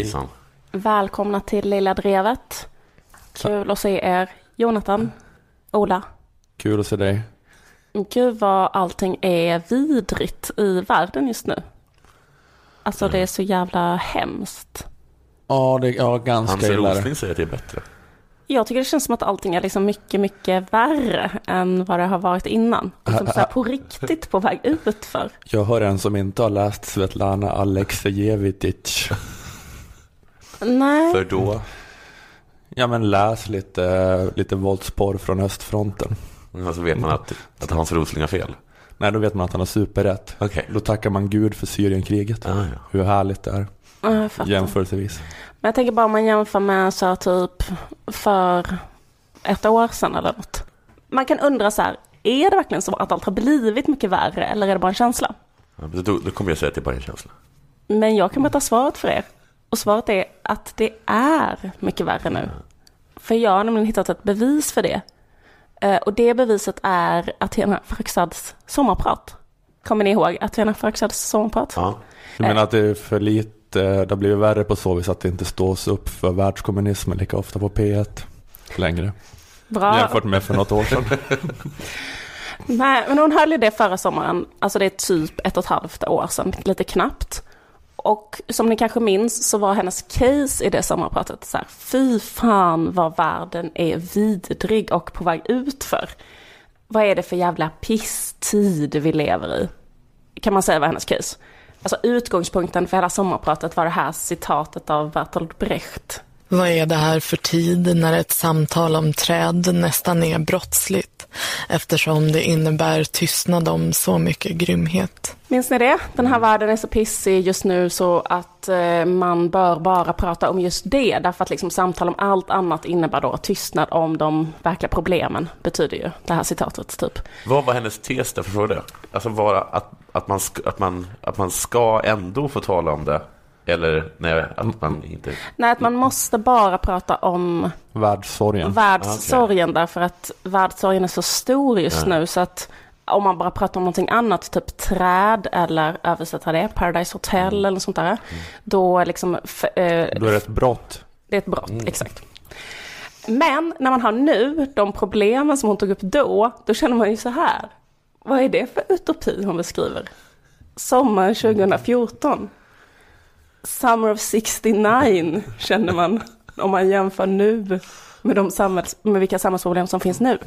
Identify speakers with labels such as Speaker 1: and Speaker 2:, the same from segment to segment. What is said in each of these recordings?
Speaker 1: Hej.
Speaker 2: Hejsan.
Speaker 3: Välkomna till Lilla Drevet. Kul att se er. Jonathan, Ola.
Speaker 1: Kul att se dig.
Speaker 3: Gud vad allting är vidrigt i världen just nu. Alltså det är så jävla hemskt.
Speaker 1: Ja, det ja, ganska
Speaker 2: Hans
Speaker 1: illa.
Speaker 2: Rosling säger att det är bättre.
Speaker 3: Jag tycker det känns som att allting är liksom mycket, mycket värre än vad det har varit innan. Liksom så här på riktigt på väg utför.
Speaker 1: Jag hör en som inte har läst Svetlana Aleksejevitj.
Speaker 3: Nej,
Speaker 2: För då,
Speaker 1: Ja, men läs lite, lite våldsporr från östfronten.
Speaker 2: alltså vet man att, att Hans Rosling har fel.
Speaker 1: Nej, då vet man att han har superrätt.
Speaker 2: Okej.
Speaker 1: Då tackar man Gud för Syrienkriget.
Speaker 2: Ah, ja.
Speaker 1: Hur härligt det är,
Speaker 3: Ja,
Speaker 1: jämförelsevis.
Speaker 3: Men jag tänker bara om man jämför med så här typ för ett år sedan eller något. Man kan undra så här, är det verkligen så att allt har blivit mycket värre eller är det bara en känsla?
Speaker 2: Ja, Då, då kommer jag säga att det är bara en känsla.
Speaker 3: Men jag kan berätta svaret för er. Och svaret är att det är mycket värre nu. För jag har nämligen hittat ett bevis för det. Eh, Och det beviset är Athena Farrokhzads sommarprat. Kommer ni ihåg Athena Farrokhzads sommarprat?
Speaker 2: Ja.
Speaker 1: Du menar att det är för lite, det har blivit värre på så vis att det inte stås upp för världskommunismen lika ofta på P1 längre.
Speaker 3: Bra.
Speaker 1: Jämfört med för något år sedan.
Speaker 3: Nej, men hon höll ju det förra sommaren. Alltså det är typ ett och ett halvt år sedan, lite knappt. Och som ni kanske minns så var hennes case i det sommarpratet så här, fy fan vad världen är vidrig och på väg utför. Vad är det för jävla pisstid vi lever i? Kan man säga var hennes case. Alltså utgångspunkten för hela sommarpratet var det här citatet av Bertolt Brecht.
Speaker 4: Vad är det här för tid när ett samtal om träd nästan är brottsligt eftersom det innebär tystnad om så mycket grymhet?
Speaker 3: Minns ni det? Den här världen är så pissig just nu så att eh, man bör bara prata om just det. Därför att liksom samtal om allt annat innebär då tystnad om de verkliga problemen, betyder ju det här citatet typ.
Speaker 2: Vad var hennes tes där, förstår du det? Alltså var att, att, man att, man, att man ska ändå få tala om det? Eller nej, att man inte...
Speaker 3: Nej, att man måste bara prata om
Speaker 1: Världssorgen.
Speaker 3: världssorgen därför att världssorgen är så stor just nu så att om man bara pratar om någonting annat, typ träd eller översätta det, Paradise Hotel eller något sånt där, då liksom f- eh,
Speaker 1: Då är det ett brott.
Speaker 3: Det är ett brott, exakt. Men när man har nu de problemen som hon tog upp då, då känner man ju så här. Vad är det för utopi hon beskriver? Sommaren 2014. Summer of 69 känner man om man jämför nu med, de samhälls, med vilka samhällsproblem som finns nu.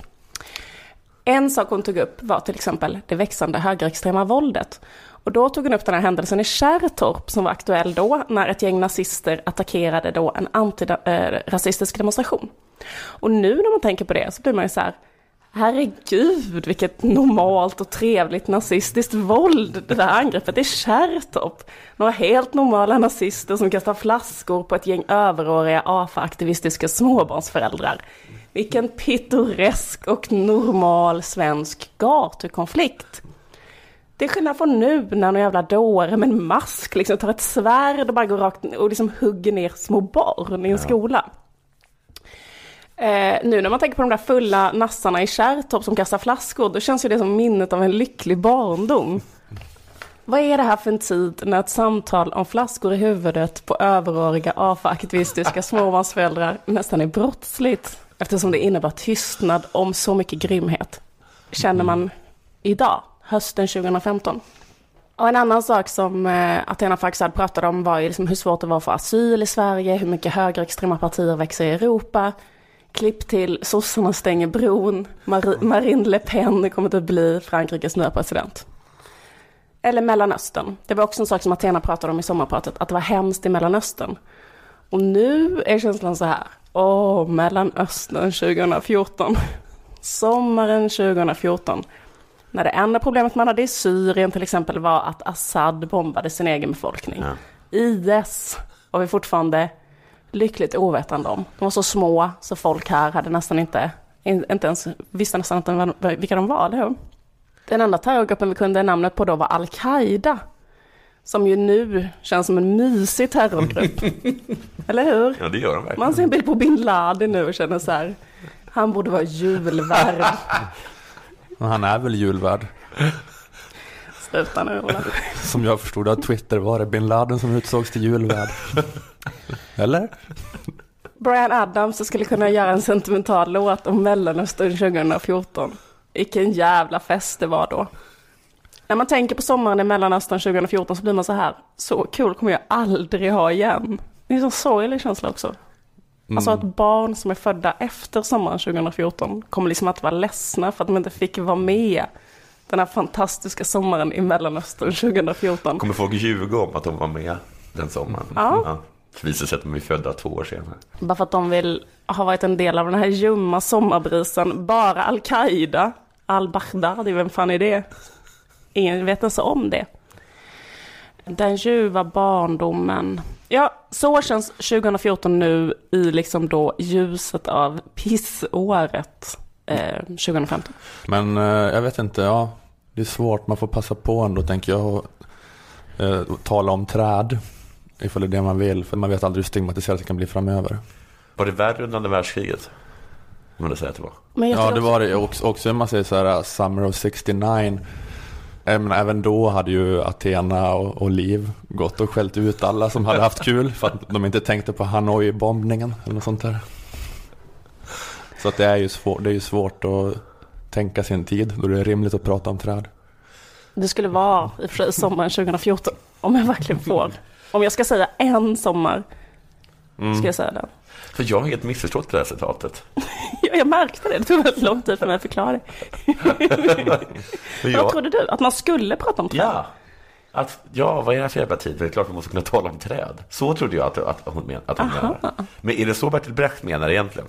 Speaker 3: En sak hon tog upp var till exempel det växande högerextrema våldet. Och då tog hon upp den här händelsen i Kärrtorp som var aktuell då, när ett gäng nazister attackerade då en antirasistisk eh, demonstration. Och nu när man tänker på det så blir man ju så här, herregud vilket normalt och trevligt nazistiskt våld det där angreppet i Kärrtorp. Några helt normala nazister som kastar flaskor på ett gäng överåriga AFA-aktivistiska småbarnsföräldrar. Vilken pittoresk och normal svensk gatukonflikt. Det är skillnad från nu när någon jävla dåre med en mask liksom tar ett svärd och bara går rakt och liksom hugger ner små barn i en skola. Eh, nu när man tänker på de där fulla nassarna i Kärrtorp som kastar flaskor, då känns ju det som minnet av en lycklig barndom. Vad är det här för en tid när ett samtal om flaskor i huvudet på överåriga AFA-aktivistiska småbarnsföräldrar nästan är brottsligt? Eftersom det innebär tystnad om så mycket grymhet. Känner man idag, hösten 2015. Och en annan sak som eh, Athena Farrokhzad pratade om var ju liksom hur svårt det var att få asyl i Sverige, hur mycket högerextrema partier växer i Europa. Klipp till sossarna stänger bron, Mar- Marine Le Pen kommer att bli Frankrikes nya president. Eller Mellanöstern. Det var också en sak som Athena pratade om i sommarpratet, att det var hemskt i Mellanöstern. Och nu är känslan så här, åh, Mellanöstern 2014. Sommaren 2014. När det enda problemet man hade i Syrien till exempel var att Assad bombade sin egen befolkning.
Speaker 2: Ja.
Speaker 3: IS var vi fortfarande lyckligt ovetande om. De var så små så folk här hade nästan inte, in- inte ens, visste nästan inte vilka de var, eller hur? Den enda terrorgruppen vi kunde namnet på då var Al-Qaida. Som ju nu känns som en mysig terrorgrupp. eller hur?
Speaker 2: Ja, det gör de verkligen.
Speaker 3: Man ser en bild på bin Laden nu och känner så här, han borde vara julvärd.
Speaker 1: Han är väl julvärd.
Speaker 3: Sluta nu Ola.
Speaker 1: Som jag förstod av Twitter var det bin Laden som utsågs till julvärd. Eller?
Speaker 3: Brian Adams skulle kunna göra en sentimental låt om Mellanöstern 2014. Vilken jävla fest det var då. När man tänker på sommaren i Mellanöstern 2014 så blir man så här, så kul kommer jag aldrig ha igen. Det är en så sorglig känsla också. Alltså att barn som är födda efter sommaren 2014 kommer liksom att vara ledsna för att de inte fick vara med den här fantastiska sommaren i Mellanöstern 2014.
Speaker 2: Kommer folk ljuga om att de var med den sommaren?
Speaker 3: Ja.
Speaker 2: Det visar sig att de är födda två år senare.
Speaker 3: Bara för att de vill ha varit en del av den här ljumma sommarbrisen. Bara Al-Qaida, Al-Baghdadi, vem fan är det? Ingen vet ens om det. Den ljuva barndomen. Ja, så känns 2014 nu i liksom då ljuset av pissåret eh, 2015.
Speaker 1: Men eh, jag vet inte, ja. Det är svårt, man får passa på ändå tänker jag. och, Eh, tala om träd. Ifall det är det man vill. För man vet aldrig hur stigmatiserat det kan bli framöver.
Speaker 2: Var det värre under andra världskriget? Om man säger att det var.
Speaker 3: Men
Speaker 1: Ja, det
Speaker 3: också-
Speaker 1: var det också. också om man säger så här, Summer of 69. Jag menar, även då hade ju Athena och, och Liv gått och skällt ut alla som hade haft kul för att de inte tänkte på Hanoi-bombningen eller något sånt där. Så att det är ju svårt, det är ju svårt att tänka sin tid då det är rimligt att prata om träd.
Speaker 3: Det skulle vara i sommaren 2014. Om jag verkligen får. Om jag ska säga en sommar. Ska jag säga den.
Speaker 2: För jag har helt missförstått det här citatet.
Speaker 3: Ja, jag märkte det. Det tog väldigt lång tid för mig att förklara det.
Speaker 2: Men
Speaker 3: Vad trodde du? Att man skulle prata om träd?
Speaker 2: ja, att, ja, vad är det här för jävla tid? Det är klart vi måste kunna tala om träd. Så trodde jag att, att hon, men, att hon menade. Men är det så Bertil Brecht menar egentligen?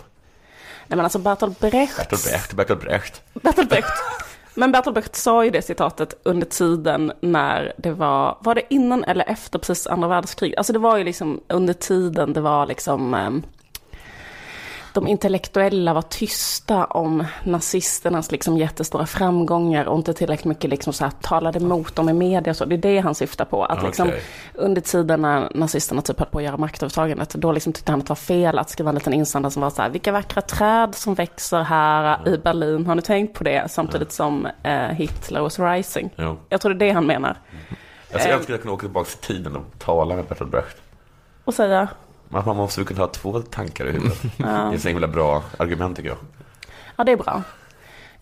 Speaker 3: Nej men alltså Bertolt Brecht.
Speaker 2: Bertolt Brecht, Bertolt Brecht.
Speaker 3: Bertolt Brecht. Men Bertolt Brecht sa ju det citatet under tiden när det var, var det innan eller efter precis andra världskriget? Alltså det var ju liksom under tiden det var liksom ehm, de intellektuella var tysta om nazisternas liksom jättestora framgångar och inte tillräckligt mycket liksom så här talade mot dem i media så. Det är det han syftar på. Att liksom
Speaker 2: Okej.
Speaker 3: under tiden när nazisterna typ höll på att göra maktövertagandet, då liksom tyckte han att det var fel att skriva en liten insändare som var så här, vilka vackra träd som växer här i Berlin, har ni tänkt på det? Samtidigt som eh, Hitler was rising.
Speaker 2: Jo.
Speaker 3: Jag tror det är det han menar.
Speaker 2: Alltså, jag skulle kunna åka tillbaka i tiden och tala med Bertolt Brecht.
Speaker 3: Och säga,
Speaker 2: man måste väl kunna ha två tankar i huvudet. Det är så himla bra argument tycker jag.
Speaker 3: ja det är bra.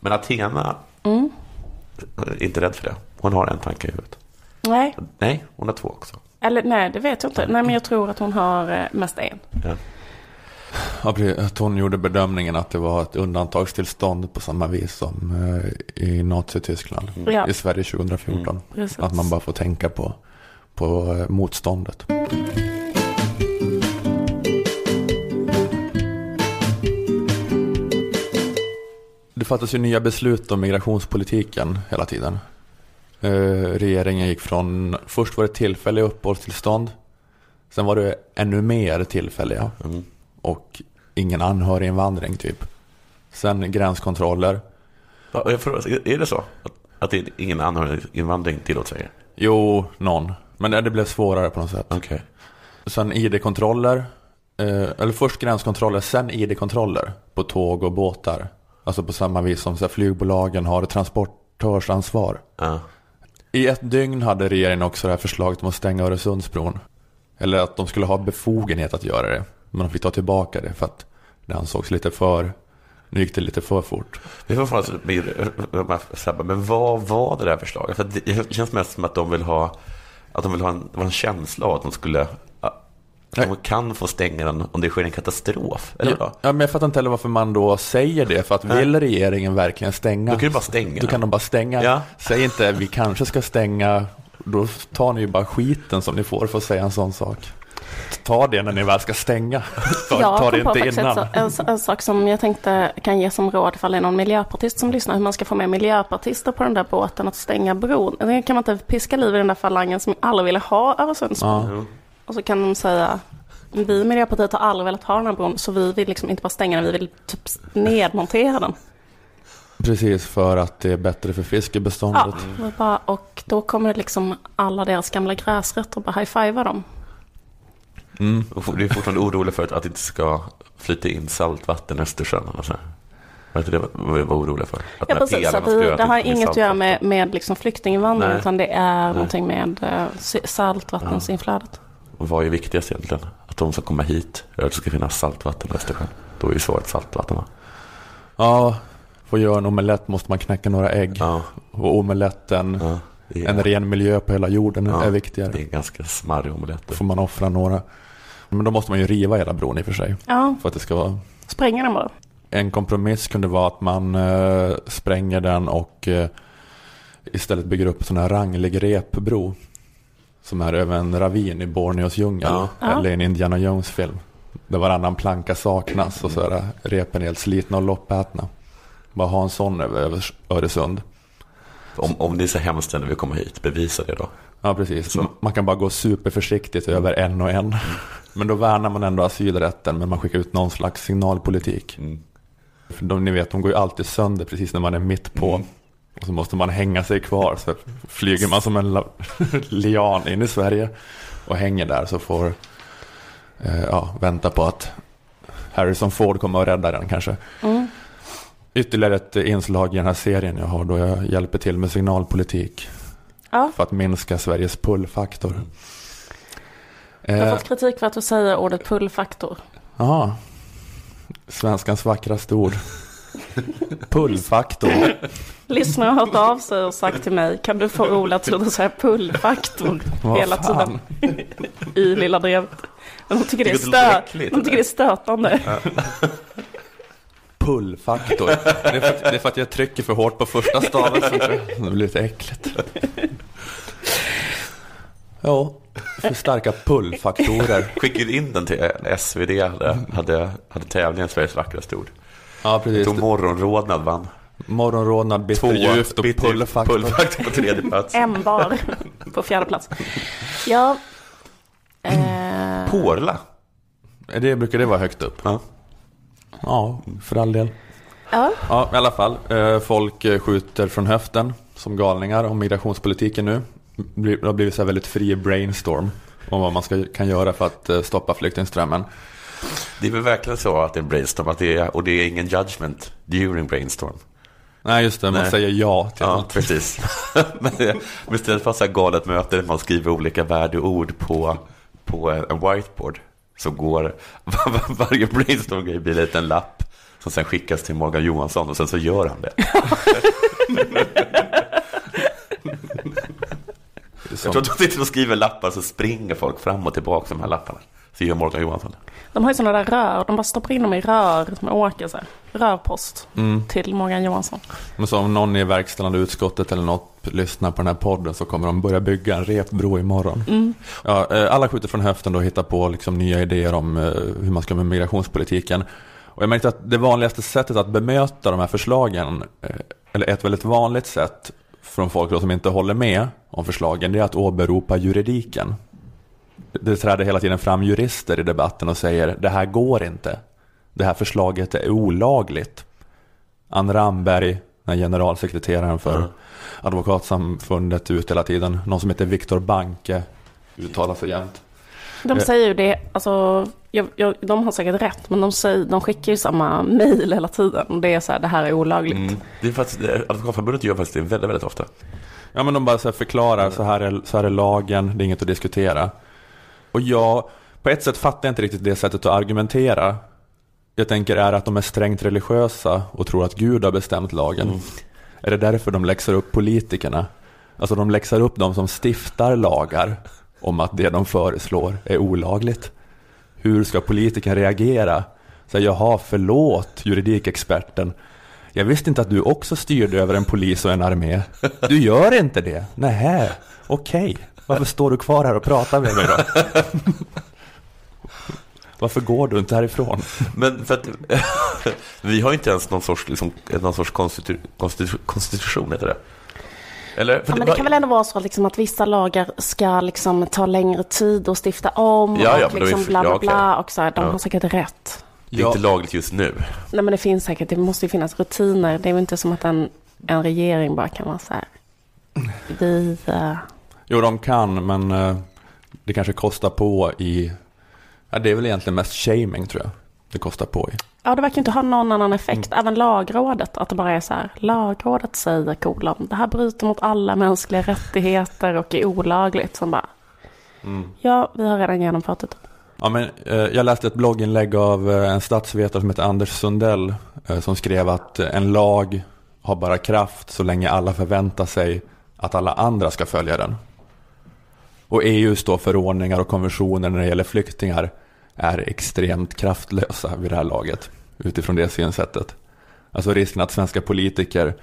Speaker 2: Men Athena är inte rädd för det. Hon har en tanke i huvudet.
Speaker 3: Nej,
Speaker 2: Nej, hon har två också.
Speaker 3: eller nej det vet jag inte. Nej men jag tror att hon har eh, mest en.
Speaker 2: Ja.
Speaker 1: Att hon gjorde bedömningen att det var ett undantagstillstånd på samma vis som eh, i Nazityskland.
Speaker 3: Ja.
Speaker 1: I Sverige 2014.
Speaker 3: Precis.
Speaker 1: Att man bara får tänka på, på eh, motståndet. Det fattas ju nya beslut om migrationspolitiken hela tiden. Eh, regeringen gick från, först var det tillfälliga uppehållstillstånd. Sen var det ännu mer tillfälliga.
Speaker 2: Mm.
Speaker 1: Och ingen anhöriginvandring typ. Sen gränskontroller.
Speaker 2: Ja, jag frågar, är det så? Att, det är ingen anhöriginvandring tillåts längre?
Speaker 1: Jo, någon. Men det blev svårare på något sätt.
Speaker 2: Okej.
Speaker 1: Sen ID-kontroller. Eh, eller först gränskontroller, sen ID-kontroller. På tåg och båtar. Alltså på samma vis som så här, flygbolagen har transportörsansvar.
Speaker 2: Ja.
Speaker 1: I ett dygn hade regeringen också det här förslaget om att stänga Öresundsbron. Eller att de skulle ha befogenhet att göra det. Men de fick ta tillbaka det för att det ansågs lite för... Nu gick det lite för fort.
Speaker 2: Vi får fan men vad var det där förslaget? För det känns mest som att de vill ha, att de vill ha en, det var en känsla av att de skulle, att de
Speaker 1: Nej.
Speaker 2: kan få stänga den om det sker en katastrof. Eller
Speaker 1: Ja, ja, men jag fattar inte heller varför man då säger det. För att vill regeringen verkligen stänga.
Speaker 2: Då kan du bara stänga.
Speaker 1: Då kan de bara stänga.
Speaker 2: Ja.
Speaker 1: Säg inte vi kanske ska stänga. Då tar ni ju bara skiten som ni får för att säga en sån sak. Ta det när ni väl ska stänga. Ta,
Speaker 3: Jag
Speaker 1: ta det inte innan.
Speaker 3: en, en, en sak som jag tänkte kan ge som råd ifall det är någon miljöpartist som lyssnar. Hur man ska få med miljöpartister på den där båten att stänga bron. Kan man inte piska liv i den där falangen som aldrig ville ha Öresundsbron?
Speaker 1: Ja.
Speaker 3: Och så kan de säga vi i Miljöpartiet har aldrig velat ha den här bron så vi vill liksom inte bara stänga den, vi vill typ nedmontera den.
Speaker 1: Precis för att det är bättre för fiskebeståndet.
Speaker 3: Ja, och, bara, och då kommer det liksom alla deras gamla gräsrötter bara high-fivea dem.
Speaker 1: Mm.
Speaker 2: Och Du är fortfarande orolig för att, att det inte ska flyta in saltvatten i Östersjön. Alltså. Var det inte det vad vi var oroliga för? Att
Speaker 3: Ja, precis. Så att
Speaker 2: skulle
Speaker 3: det, har inget att göra med, med liksom flyktinginvandring utan det är
Speaker 2: Nej.
Speaker 3: någonting med eh, si- saltvattensinflödet.
Speaker 2: Och vad är viktigast egentligen? Att de ska komma hit, eller att det ska finnas saltvatten i Östersjön. Då är ju svaret saltvatten va?
Speaker 1: Ja, för att göra en omelett måste man knäcka några ägg.
Speaker 2: Ja,
Speaker 1: Och omeletten,
Speaker 2: ja är,
Speaker 1: en ren miljö på hela jorden
Speaker 2: Ja,
Speaker 1: är viktigare.
Speaker 2: det är en ganska smarrig omelett.
Speaker 1: Då får man offra några. Men då måste man ju riva hela bron i och för sig.
Speaker 3: Ja,
Speaker 1: För att det ska vara
Speaker 3: spränger den bara.
Speaker 1: En kompromiss kunde vara att man eh, spränger den och eh, istället bygger upp sån här ranglig repbro. Som är över en ravin i Borneos djungel.
Speaker 2: Ja.
Speaker 1: Eller en Indiana Jones-film. Där varannan planka saknas och så är repen helt slitna och loppätna. Bara ha en sån över, över Öresund.
Speaker 2: Om, om det är så hemskt när vi kommer hit, bevisa det då.
Speaker 1: Ja, precis.
Speaker 2: Så.
Speaker 1: Man kan bara gå superförsiktigt över en och en. Men då värnar man ändå asylrätten, men man skickar ut någon slags signalpolitik.
Speaker 2: Mm.
Speaker 1: För de, ni vet, de går ju alltid sönder precis när man är mitt på.
Speaker 2: Mm.
Speaker 1: Och så måste man hänga sig kvar. Så flyger man som en lian in i Sverige och hänger där så får eh, ja, vänta på att Harrison Ford kommer och rädda den kanske.
Speaker 3: Mm.
Speaker 1: Ytterligare ett inslag i den här serien jag har då jag hjälper till med signalpolitik.
Speaker 3: Ja.
Speaker 1: För att minska Sveriges pullfaktor.
Speaker 3: Jag har
Speaker 1: Eh,
Speaker 3: fått kritik för att du säger ordet pullfaktor.
Speaker 1: Ja, svenskans vackraste ord. Pullfaktor.
Speaker 3: Lyssnare har hört av sig och sagt till mig, kan du få Ola till att säga pullfaktor hela
Speaker 1: fan?
Speaker 3: tiden i lilla brevet. Men de tycker det är, stö-
Speaker 2: äckligt,
Speaker 3: de tycker det är stötande.
Speaker 1: Pullfaktor. Det är, för att, det är för att jag trycker för hårt på första jag. Det blir lite äckligt. Ja, för starka pullfaktorer.
Speaker 2: Skickade in den till SvD, hade, hade, hade tävlingen Sveriges vackraste ord.
Speaker 1: Ja, precis.
Speaker 2: Tog morgonrodnad vann.
Speaker 1: Morgonrodnad, bitterljuvt och pullfaktor.
Speaker 2: pullfaktor på tredje plats.
Speaker 3: En bar på fjärde plats. Ja. Eh,
Speaker 2: Porla.
Speaker 1: Det brukar det vara högt upp.
Speaker 2: Ja.
Speaker 1: Ja, för all del.
Speaker 3: ja.
Speaker 1: Ja, i alla fall. eh, Folk eh, skjuter från höften som galningar om migrationspolitiken nu. Blir- Det har blivit så här väldigt fri brainstorm om vad man ska, kan göra för att eh, stoppa flyktingströmmen.
Speaker 2: Det är väl verkligen så att det är en brainstorm, att det är, och det är ingen judgment during brainstorm.
Speaker 1: Nej, just det. Man
Speaker 2: Nej.
Speaker 1: säger ja till
Speaker 2: Ja,
Speaker 1: allt.
Speaker 2: precis. men, det- men istället för att ha galet möte där man skriver olika värdeord på, på en whiteboard så går var, varje brainstorm-grej blir en liten lapp som sen skickas till Morgan Johansson och sen så gör han det. Jag tror att de sitter och skriver lappar så springer folk fram och tillbaka de här lapparna. Gör Morgan Johansson.
Speaker 3: De har ju sådana där rör, de bara stoppar in dem i rör som åker så här. Rörpost
Speaker 1: Mm.
Speaker 3: till Morgan Johansson.
Speaker 1: Men så om någon i verkställande utskottet eller något lyssnar på den här podden så kommer de börja bygga en repbro imorgon.
Speaker 3: Mm.
Speaker 1: Ja, eh, alla skjuter från höften och hittar på liksom nya idéer om eh, hur man ska med migrationspolitiken. Och jag märkte att det vanligaste sättet att bemöta de här förslagen, eh, eller ett väldigt vanligt sätt från folk som inte håller med om förslagen, det är att åberopa juridiken. Det träder hela tiden fram jurister i debatten och säger det här går inte. Det här förslaget är olagligt. Ann Ramberg, den generalsekreteraren för
Speaker 2: Mm.
Speaker 1: advokatsamfundet ut hela tiden. Någon som heter Viktor Banke uttalar sig jämt.
Speaker 3: De
Speaker 1: Eh.
Speaker 3: säger ju det, alltså, jag, jag, de har säkert rätt, men de, säger, de skickar ju samma mail hela tiden. Och det är så här, det här är olagligt.
Speaker 2: Mm. Det är faktiskt, det- Advokatförbundet gör faktiskt det väldigt, väldigt ofta.
Speaker 1: Ja men de bara så här förklarar, så här, är, så här är lagen, det är inget att diskutera. Och jag, på ett sätt fattar jag inte riktigt det sättet att argumentera. Jag tänker är att de är strängt religiösa och tror att Gud har bestämt lagen. Är det därför de läxar upp politikerna? Alltså de läxar upp de som stiftar lagar om att det de föreslår är olagligt. Hur ska politikern reagera? Så här, jaha, förlåt juridikexperten. Jag visste inte att du också styrde över en polis och en armé. Du gör inte det? Nähä, okej. Varför står du kvar här och pratar med mig då? Varför går du inte härifrån?
Speaker 2: Men för att vi har inte ens någon sorts, liksom, någon sorts konstitu, konstitu, konstitution, heter det. Eller?
Speaker 3: Ja, men det kan väl ändå vara så liksom att vissa lagar ska liksom ta längre tid att stifta om
Speaker 2: Ja, ja,
Speaker 3: och
Speaker 2: är
Speaker 3: liksom
Speaker 2: det-
Speaker 3: bla bla
Speaker 2: ja,
Speaker 3: bla och så här, de
Speaker 2: Ja.
Speaker 3: har säkert rätt.
Speaker 2: Det är inte lagligt just nu.
Speaker 3: Nej men det finns säkert, det måste ju finnas rutiner. Det är väl inte som att en, en regering bara kan vara så här. Vi, eh,
Speaker 1: Jo, de kan, men eh, det kanske kostar på i... Ja, det är väl egentligen mest shaming tror jag. Det kostar på i.
Speaker 3: ja det verkar inte ha någon annan effekt.
Speaker 2: Mm.
Speaker 3: Även lagrådet, att det bara är så här. Lagrådet säger kolon, det här bryter mot alla mänskliga rättigheter och är olagligt. Som bara,
Speaker 2: Mm.
Speaker 3: ja vi har redan genomfört det.
Speaker 1: Ja, men, eh, jag läste ett blogginlägg av eh, en statsvetare som heter Anders Sundell eh, som skrev att eh, en lag har bara kraft så länge alla förväntar sig att alla andra ska följa den. Och EUs då förordningar och konventioner när det gäller flyktingar är extremt kraftlösa vid det här laget utifrån det synsättet. Alltså risken att svenska politiker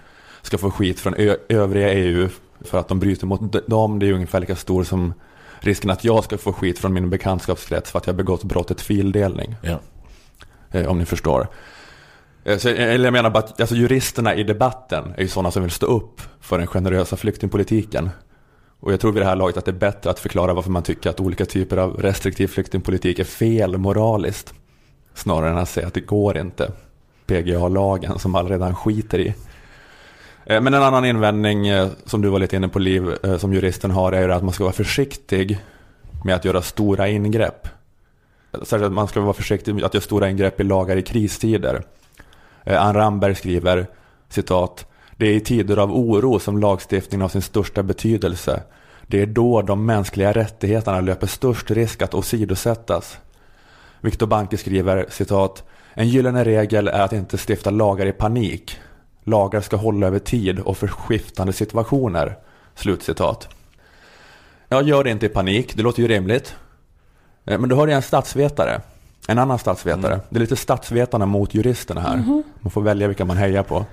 Speaker 1: ska få skit från övriga EU för att de bryter mot dem, det är ju ungefär lika stor som risken att jag ska få skit från min bekantskapskrets för att jag begått brottet fildelning.
Speaker 2: Ja.
Speaker 1: Eh, om ni förstår. Eh, Så, eller jag menar bara att alltså, juristerna i debatten är ju sådana som vill stå upp för den generösa flyktingpolitiken. Och jag tror vid det här laget att det är bättre att förklara varför man tycker att olika typer av restriktiv flyktingpolitik är fel moraliskt. Snarare än att säga att det går inte. PGA-lagen som alla redan skiter i. Eh, men en annan invändning eh, som du var lite inne på Liv, eh, som juristen har är att man ska vara försiktig med att göra stora ingrepp. Särskilt att man ska vara försiktig med att göra stora ingrepp i lagar i kristider. Ann Ramberg skriver, citat, det är i tider av oro som lagstiftningen har sin största betydelse. Det är då de mänskliga rättigheterna löper störst risk att åsidosättas. Viktor Banke skriver, citat, en gyllene regel är att inte stifta lagar i panik. Lagar ska hålla över tid och för skiftande situationer. Slutcitat. Jag gör det inte i panik, det låter ju rimligt. Eh, Men har jag en statsvetare. En annan statsvetare. Det är lite statsvetarna mot juristerna här. Man får välja vilka man hejar på.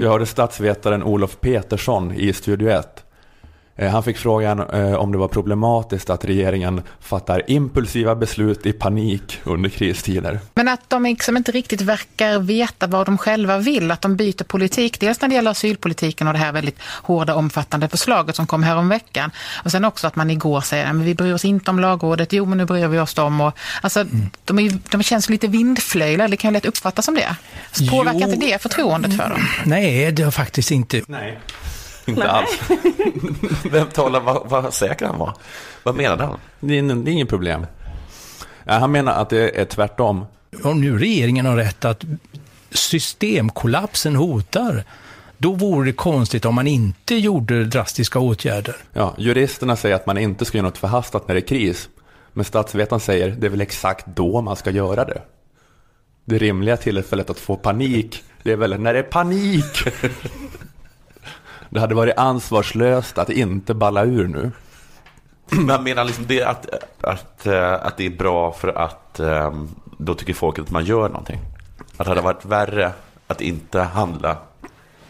Speaker 1: Jag hörde statsvetaren Olof Petersson i Studio 1. Eh, Han fick frågan eh, om det var problematiskt att regeringen fattar impulsiva beslut i panik under kristider.
Speaker 5: Men att de liksom inte riktigt verkar veta vad de själva vill, att de byter politik. Dels när det gäller asylpolitiken och det här väldigt hårda omfattande förslaget som kom här om veckan. Och sen också att man igår säger att vi bryr oss inte om lagrådet, jo men nu bryr vi oss dem. Och, alltså, de, är, de känns lite vindflöjlar, det kan ju lätt uppfattas som det. Så påverkar
Speaker 6: Jo.
Speaker 5: inte det förtroendet för dem?
Speaker 6: Nej, det har faktiskt inte.
Speaker 1: Nej. Inte alls.
Speaker 2: Vem talar, vad, vad säker han var? Vad menade han?
Speaker 1: Det är, ingen- det är inget problem. Ja, Han menar att det är tvärtom.
Speaker 6: Om nu regeringen har rätt att systemkollapsen hotar, då vore det konstigt om man inte gjorde drastiska åtgärder.
Speaker 1: Ja, juristerna säger att man inte ska göra något förhastat när det är kris. Men statsvetaren säger det är väl exakt då man ska göra det. Det rimliga tillfället att få panik, det är väl när det är panik. Det hade varit ansvarslöst att inte balla ur nu.
Speaker 2: Men han menar liksom det att, att, eh, att det är bra för att eh, då tycker folket att man gör någonting. Att det hade varit värre att inte handla.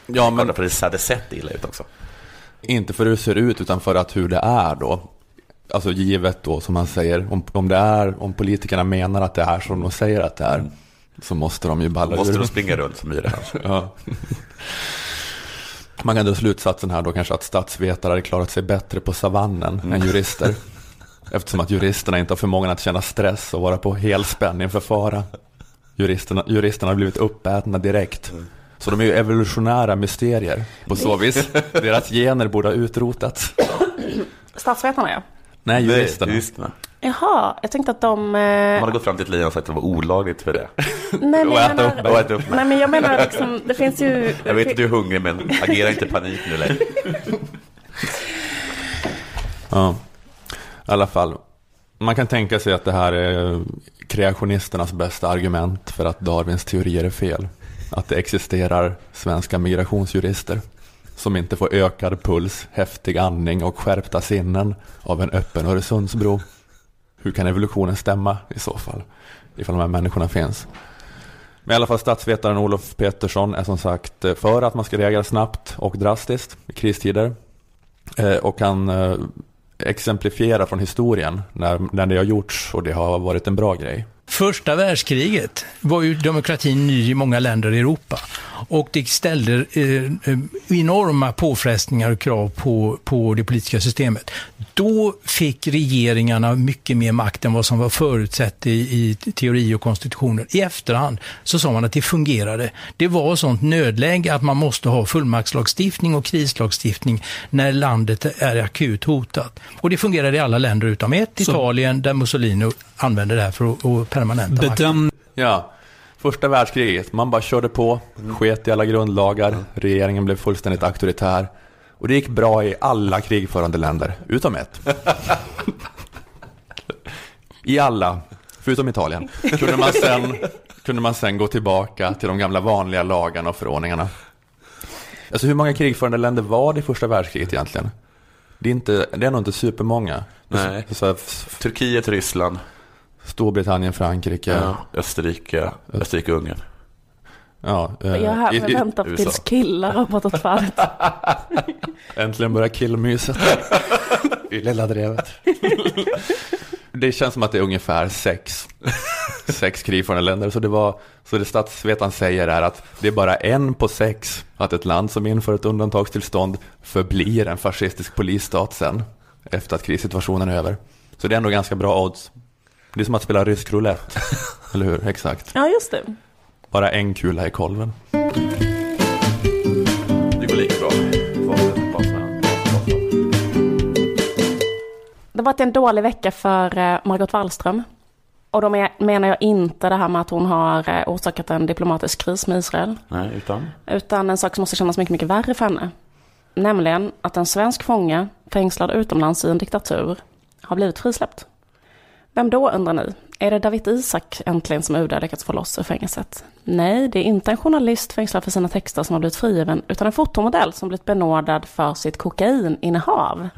Speaker 1: Ja, men
Speaker 2: för det hade sett illa ut också.
Speaker 1: inte för hur det ser ut utan för att hur det är då. Alltså givet då som man säger, om, om det är, om politikerna menar att det är som de säger att det är. Så måste de ju balla
Speaker 2: Måste
Speaker 1: ur.
Speaker 2: de springa runt som här.
Speaker 1: Ja. Man kan dra slutsatsen här då kanske att statsvetare hade klarat sig bättre på savannen än jurister. Eftersom att juristerna inte har förmågan att känna stress och vara på helspänn inför fara. Juristerna, juristerna har blivit uppätna direkt. Så de är ju evolutionära mysterier. På så vis, deras gener borde ha utrotats.
Speaker 3: Statsvetarna ja.
Speaker 1: Nej, juristerna.
Speaker 2: Juristerna.
Speaker 3: Jaha, jag tänkte att de...
Speaker 2: De
Speaker 3: Eh,
Speaker 2: hade gått fram till ett lejon och sagt att det var olagligt för det.
Speaker 3: nej, men
Speaker 1: Och
Speaker 3: jag
Speaker 1: äta upp
Speaker 3: menar,
Speaker 2: Och äta upp
Speaker 3: nej men jag menar liksom, det finns ju...
Speaker 2: Jag vet att du är hungrig men agera inte i panik nu längre.
Speaker 1: Ja, i alla fall. Man kan tänka sig att det här är kreationisternas bästa argument för att Darwins teorier är fel. Att det existerar svenska migrationsjurister som inte får ökad puls, häftig andning och skärpta sinnen av en öppen Öresundsbro. Hur kan evolutionen stämma i så fall? Ifall de här människorna finns. Men i alla fall statsvetaren Olof Petersson är som sagt eh, för att man ska reagera snabbt och drastiskt i kristider. Eh, och han eh, exemplifierar från historien när, när det har gjorts och det har varit en bra grej.
Speaker 6: Första världskriget var ju demokratin ny i många länder i Europa. Och det ställde eh, eh, enorma påfrestningar och krav på, på det politiska systemet. Då fick regeringarna mycket mer makt än vad som var förutsett i, i teori och konstitutioner. I efterhand så sa man att det fungerade. Det var sånt nödläge att man måste ha fullmaktslagstiftning och krislagstiftning när landet är akut hotat. Och det fungerade i alla länder utom ett, Italien, där Mussolini använde det här för att, permanenta makten.
Speaker 7: Bedöm,
Speaker 1: Ja, första världskriget, man bara körde på, sket i alla grundlagar, regeringen blev fullständigt auktoritär. Och det gick bra i alla krigförande länder, utom ett. I alla, förutom Italien, kunde man sen, kunde man sen gå tillbaka till de gamla vanliga lagarna och förordningarna. Alltså hur många krigförande länder var det i första världskriget egentligen? Det är, inte, det är nog inte supermånga.
Speaker 2: Nej.
Speaker 1: Så, så,
Speaker 2: Turkiet, Ryssland,
Speaker 1: Storbritannien, Frankrike.
Speaker 2: ja. Österrike, Österrike-Ungern.
Speaker 1: Ja, eh,
Speaker 3: Jag här
Speaker 1: i-
Speaker 2: USA.
Speaker 3: tills killar har pratat färdigt.
Speaker 1: Äntligen börjar killmyset. I lilla drevet. Det känns som att det är ungefär sex, sex krigförande länder. Så det, var, så det statsvetaren säger är att det är bara en på sex att ett land som inför ett undantagstillstånd förblir en fascistisk polisstat sen. Efter att krissituationen är över. Så det är ändå ganska bra odds. Det är som att spela rysk roulette. Eller hur? Exakt.
Speaker 3: Ja, just det.
Speaker 1: Bara en kula i kolven.
Speaker 2: Det går lika bra.
Speaker 3: Det har varit en dålig vecka för eh, Margot Wallström. Och då men- menar jag inte det här med att hon har eh, orsakat en diplomatisk kris med Israel.
Speaker 2: Nej, utan?
Speaker 3: Utan en sak som måste kännas mycket, mycket värre för henne. Nämligen att en svensk fånge fängslad utomlands i en diktatur har blivit frisläppt. Vem då undrar ni? Är det David Isak äntligen som UD har lyckats få loss ur fängelset? Nej, det är inte en journalist fängslad för sina texter som har blivit frigiven, utan en fotomodell som blivit benådad för sitt kokaininnehav.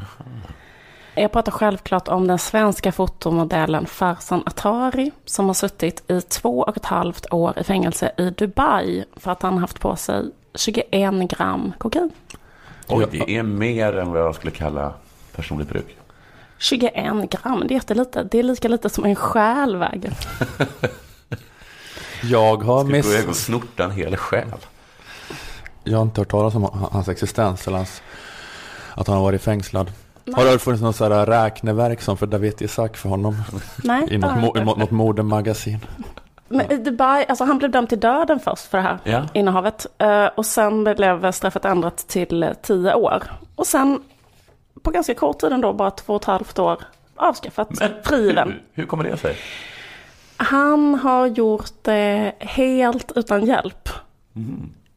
Speaker 3: Jag pratar självklart om den svenska fotomodellen Farsan Atari som har suttit i två och ett halvt år i fängelse i Dubai för att han haft på sig 21 gram kokain.
Speaker 2: Oj, det är mer än vad jag skulle kalla personligt bruk.
Speaker 3: 21 gram, det är jättelite. Det är lika lite som en själ väger.
Speaker 1: Jag har,
Speaker 2: Ska vi gå
Speaker 1: miss...
Speaker 2: iväg och snorta en hel själ?
Speaker 1: jag har inte hört talas om hans existens eller hans... att han har varit fängslad. Har det funnits något sådär räkneverk som för David Isak för honom?
Speaker 3: Nej,
Speaker 1: I något, mo- mo- något modemagasin?
Speaker 3: Men i Dubai, alltså han blev dömd till döden först för det här
Speaker 2: Ja.
Speaker 3: innehavet. Eh, Och sen blev straffet ändrat till 10 år. Och sen på ganska kort tid ändå, bara två och ett halvt år, avskaffat, frigiven.
Speaker 2: Hur, hur kommer det sig?
Speaker 3: Han har gjort det helt utan hjälp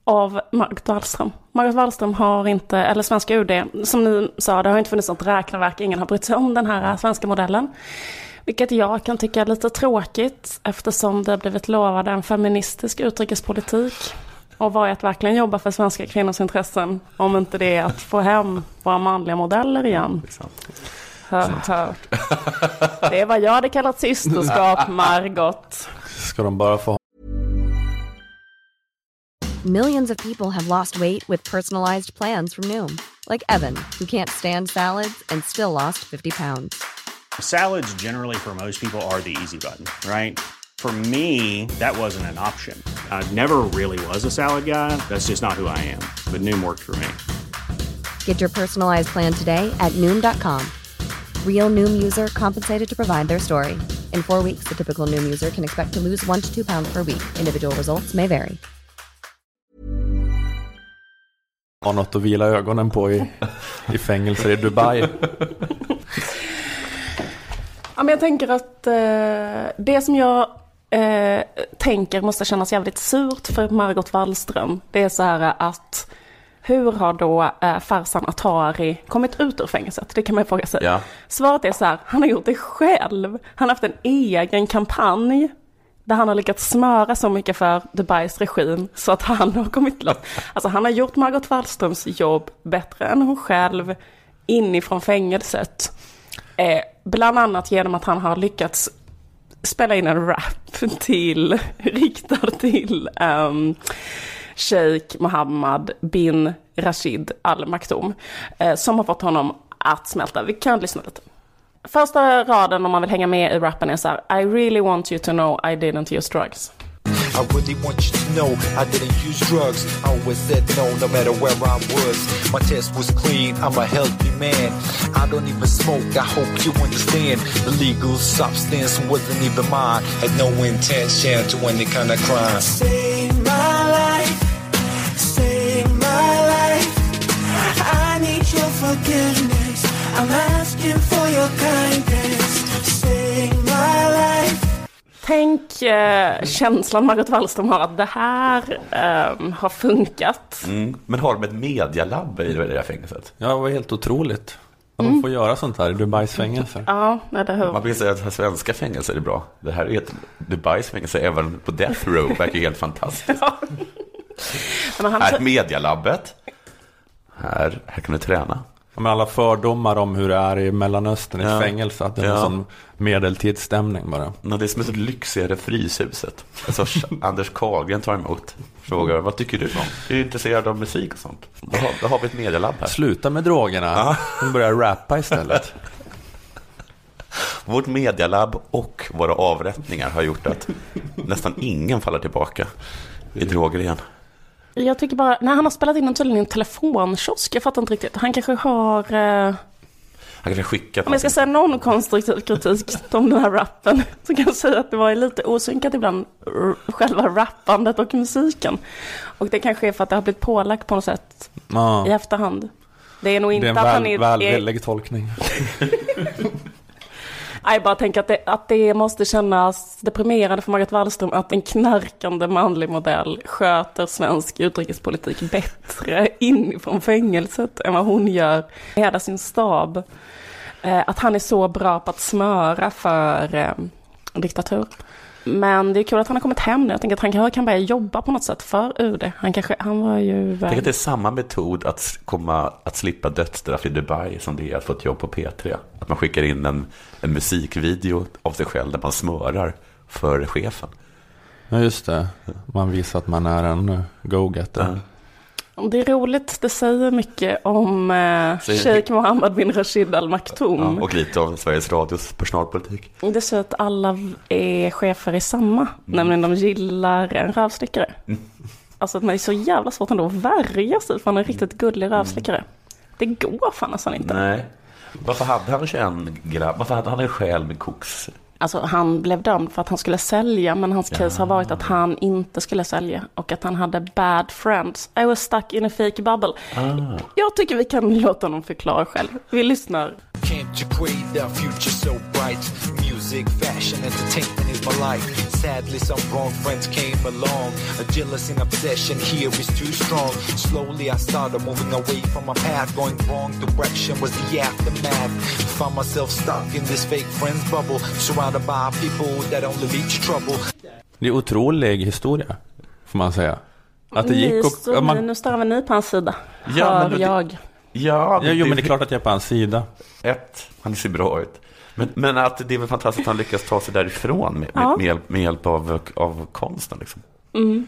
Speaker 3: av Margot Wallström. Margot Wallström har inte, eller svenska UD, som ni sa, det har inte funnits något räkneverk, ingen har brytt sig om den här svenska modellen. Vilket jag kan tycka är lite tråkigt eftersom det har blivit lovad en feministisk utrikespolitik. Och vad är att verkligen jobba för svenska kvinnors intressen om inte det är att få hem våra manliga modeller igen. Hör, hör. Det är vad jag hade kallat systerskap, Margot.
Speaker 1: Ska de bara få
Speaker 7: Millions of people have lost weight with personalized plans from Noom, like Evan, who can't stand salads and still lost 50 pounds.
Speaker 8: Salads, generally, for most people, are the easy button, right? For me, that wasn't an option. I never really was a salad guy. That's just not who I am. But Noom worked for me.
Speaker 7: Get your personalized plan today at Noom.com. Real Noom user compensated to provide their story. In four weeks, the typical Noom user can expect to lose one to two pounds per week. Individual results may vary.
Speaker 1: ha något att vila ögonen på i, i fängelser i Dubai?
Speaker 3: Ja, men jag tänker att eh, det som jag eh, tänker måste kännas jävligt surt för Margot Wallström. Det är så här att hur har då eh, farsan Atari kommit ut ur fängelset? Det kan man fråga sig.
Speaker 2: Ja.
Speaker 3: Svaret är så här, han har gjort det själv. Han har haft en egen kampanj där han har lyckats smöra så mycket för Dubais regim så att han har kommit loss. Alltså han har gjort Margot Wallströms jobb bättre än hon själv inifrån fängelset. Eh, bland annat genom att han har lyckats spela in en rap till, riktad till um, Sheikh Mohammed bin Rashid Al Maktoum. Uh, eh, som har fått honom att smälta. Vi kan lyssna lite. Första raden om man vill hänga med i rappen är så här. I really want you to know I didn't use drugs.
Speaker 9: I really want you to know I didn't use drugs. I always said no, no matter where I was. My test was clean. I'm a healthy man. I don't even smoke. I hope you understand. The legal substance wasn't even mine. Had no intention to any kind of crime.
Speaker 3: Tänk eh, känslan Margot Wallström har att det här eh, har funkat.
Speaker 2: Mm. Men har de ett medialabb i det där fängelset?
Speaker 1: Ja, det var helt otroligt. Man får göra sånt här i Dubais fängelser.
Speaker 3: Ja, eller hur?
Speaker 2: Man brukar säga att svenska fängelser är bra. Det här är ett Dubais fängelse, även på Death Row, verkar helt fantastiskt.
Speaker 3: Men han,
Speaker 2: Här är medialabbet. Här, här kan du träna.
Speaker 1: Med alla fördomar om hur det är i Mellanöstern i
Speaker 2: Ja.
Speaker 1: fängelse. Att det är
Speaker 2: Ja.
Speaker 1: en sån medeltidsstämning bara.
Speaker 2: Ja, det är som ett lyxigare Fryshuset. Alltså, Anders Carlgren tar emot. Frågar, vad tycker du om? Är du intresserad av musik och sånt? Då har, då har vi ett medialabb här.
Speaker 1: Sluta med drogerna. Nu börjar rappa istället.
Speaker 2: Vårt medialabb och våra avrättningar har gjort att nästan ingen faller tillbaka i droger igen.
Speaker 3: jag tycker bara, nej han har spelat in en tydligen i en telefonkiosk. Jag fattar inte riktigt. Han kanske har, eh,
Speaker 2: Han kanske skickat
Speaker 3: om jag ska säga någon konstruktiv kritik om den här rappen, så kan jag säga att det var lite osynkat ibland, själva rappandet och musiken. Och det kanske är för att det har blivit pålagt på något sätt
Speaker 1: Ja.
Speaker 3: i efterhand. Det är nog
Speaker 1: Det
Speaker 3: inte
Speaker 1: är en
Speaker 3: att han är... är
Speaker 1: välvillig tolkning.
Speaker 3: Jag bara tänker att det, att det måste kännas deprimerande för Margot Wallström att en knarkande manlig modell sköter svensk utrikespolitik bättre inifrån fängelset än vad hon gör med hela sin stab. Eh, att han är så bra på att smöra för eh, diktatur. Men det är kul att han har kommit hem nu. Jag tänker att han kanske kan börja jobba på något sätt för UD. Han kanske, han var ju...
Speaker 2: Tänk att det är samma metod att, komma, att slippa dödsstraff i Dubai som det är att få ett jobb på P3. Att man skickar in en, en musikvideo av sig själv där man smörar för chefen.
Speaker 1: Ja, just det. Man visar att man är en eh, go-getter.
Speaker 3: Och Det är roligt, det säger mycket om eh,
Speaker 2: Säger-
Speaker 3: Sheikh Mohammed bin Rashid Al Maktoum.
Speaker 2: Ja, och lite av Sveriges Radios personalpolitik.
Speaker 3: Det så att alla är chefer i samma, nämligen de gillar en rövslickare. Alltså att man är så jävla svårt ändå att värja sig för en riktigt gullig rövslickare. Det går fan nästan inte.
Speaker 2: Nej. Varför hade han 21 gram? Varför hade han en själ med koks?
Speaker 3: Alltså han blev dömd för att han skulle sälja, men hans case har varit att han inte skulle sälja och att han hade bad friends. I was stuck in a fake bubble. Jag tycker vi kan låta honom förklara själv. Vi lyssnar.
Speaker 9: Can't you create a future so bright? Music, fashion, entertainment is my life. Sadly, some wrong friends came along. A jealous and obsession here is too strong. Slowly, I started moving away from my path. Going wrong direction was the aftermath. Found myself stuck in this fake friends bubble. Surrounded by people that only leads trouble.
Speaker 1: Det är otrolig historia, får man säga. Att det gick
Speaker 3: Ni
Speaker 1: och... ja, man,
Speaker 3: Nu står även ni på hans sida.
Speaker 2: Ja,
Speaker 3: Hör
Speaker 2: men det-
Speaker 3: jag.
Speaker 2: Ja,
Speaker 1: ja, jo, men det är klart att jag är på hans sida.
Speaker 2: Ett, han ser bra ut. Men, men att det är väl fantastiskt att han lyckas ta sig därifrån med, med,
Speaker 3: Ja.
Speaker 2: med, hjälp, med hjälp av, av konsten. Liksom.
Speaker 3: Mm.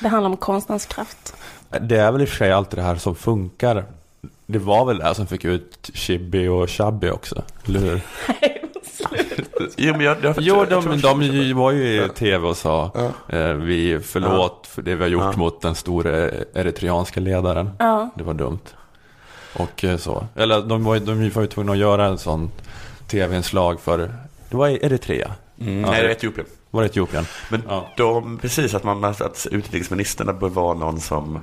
Speaker 3: Det handlar om konstens kraft.
Speaker 1: Det är väl i och för sig allt det här som funkar. Det var väl det som fick ut Chibi och Chubby också, eller hur?
Speaker 2: Jo, men jag, jag,
Speaker 1: Jo,
Speaker 2: jag
Speaker 1: de, de var ju i tv och sa eh, vi förlåt för det vi har gjort
Speaker 2: Ja.
Speaker 1: mot den store eritreanska ledaren.
Speaker 3: Ja.
Speaker 1: Det var dumt. Och eh, så. Eller de var, de var ju tvungna att göra en sån tv-inslag för, det var Eritrea.
Speaker 2: Mm,
Speaker 1: Ja,
Speaker 2: nej, det är Etiopien.
Speaker 1: Var det Etiopien?
Speaker 2: Men
Speaker 1: Ja.
Speaker 2: de, precis, att, man, att utrikesministrarna bör vara någon som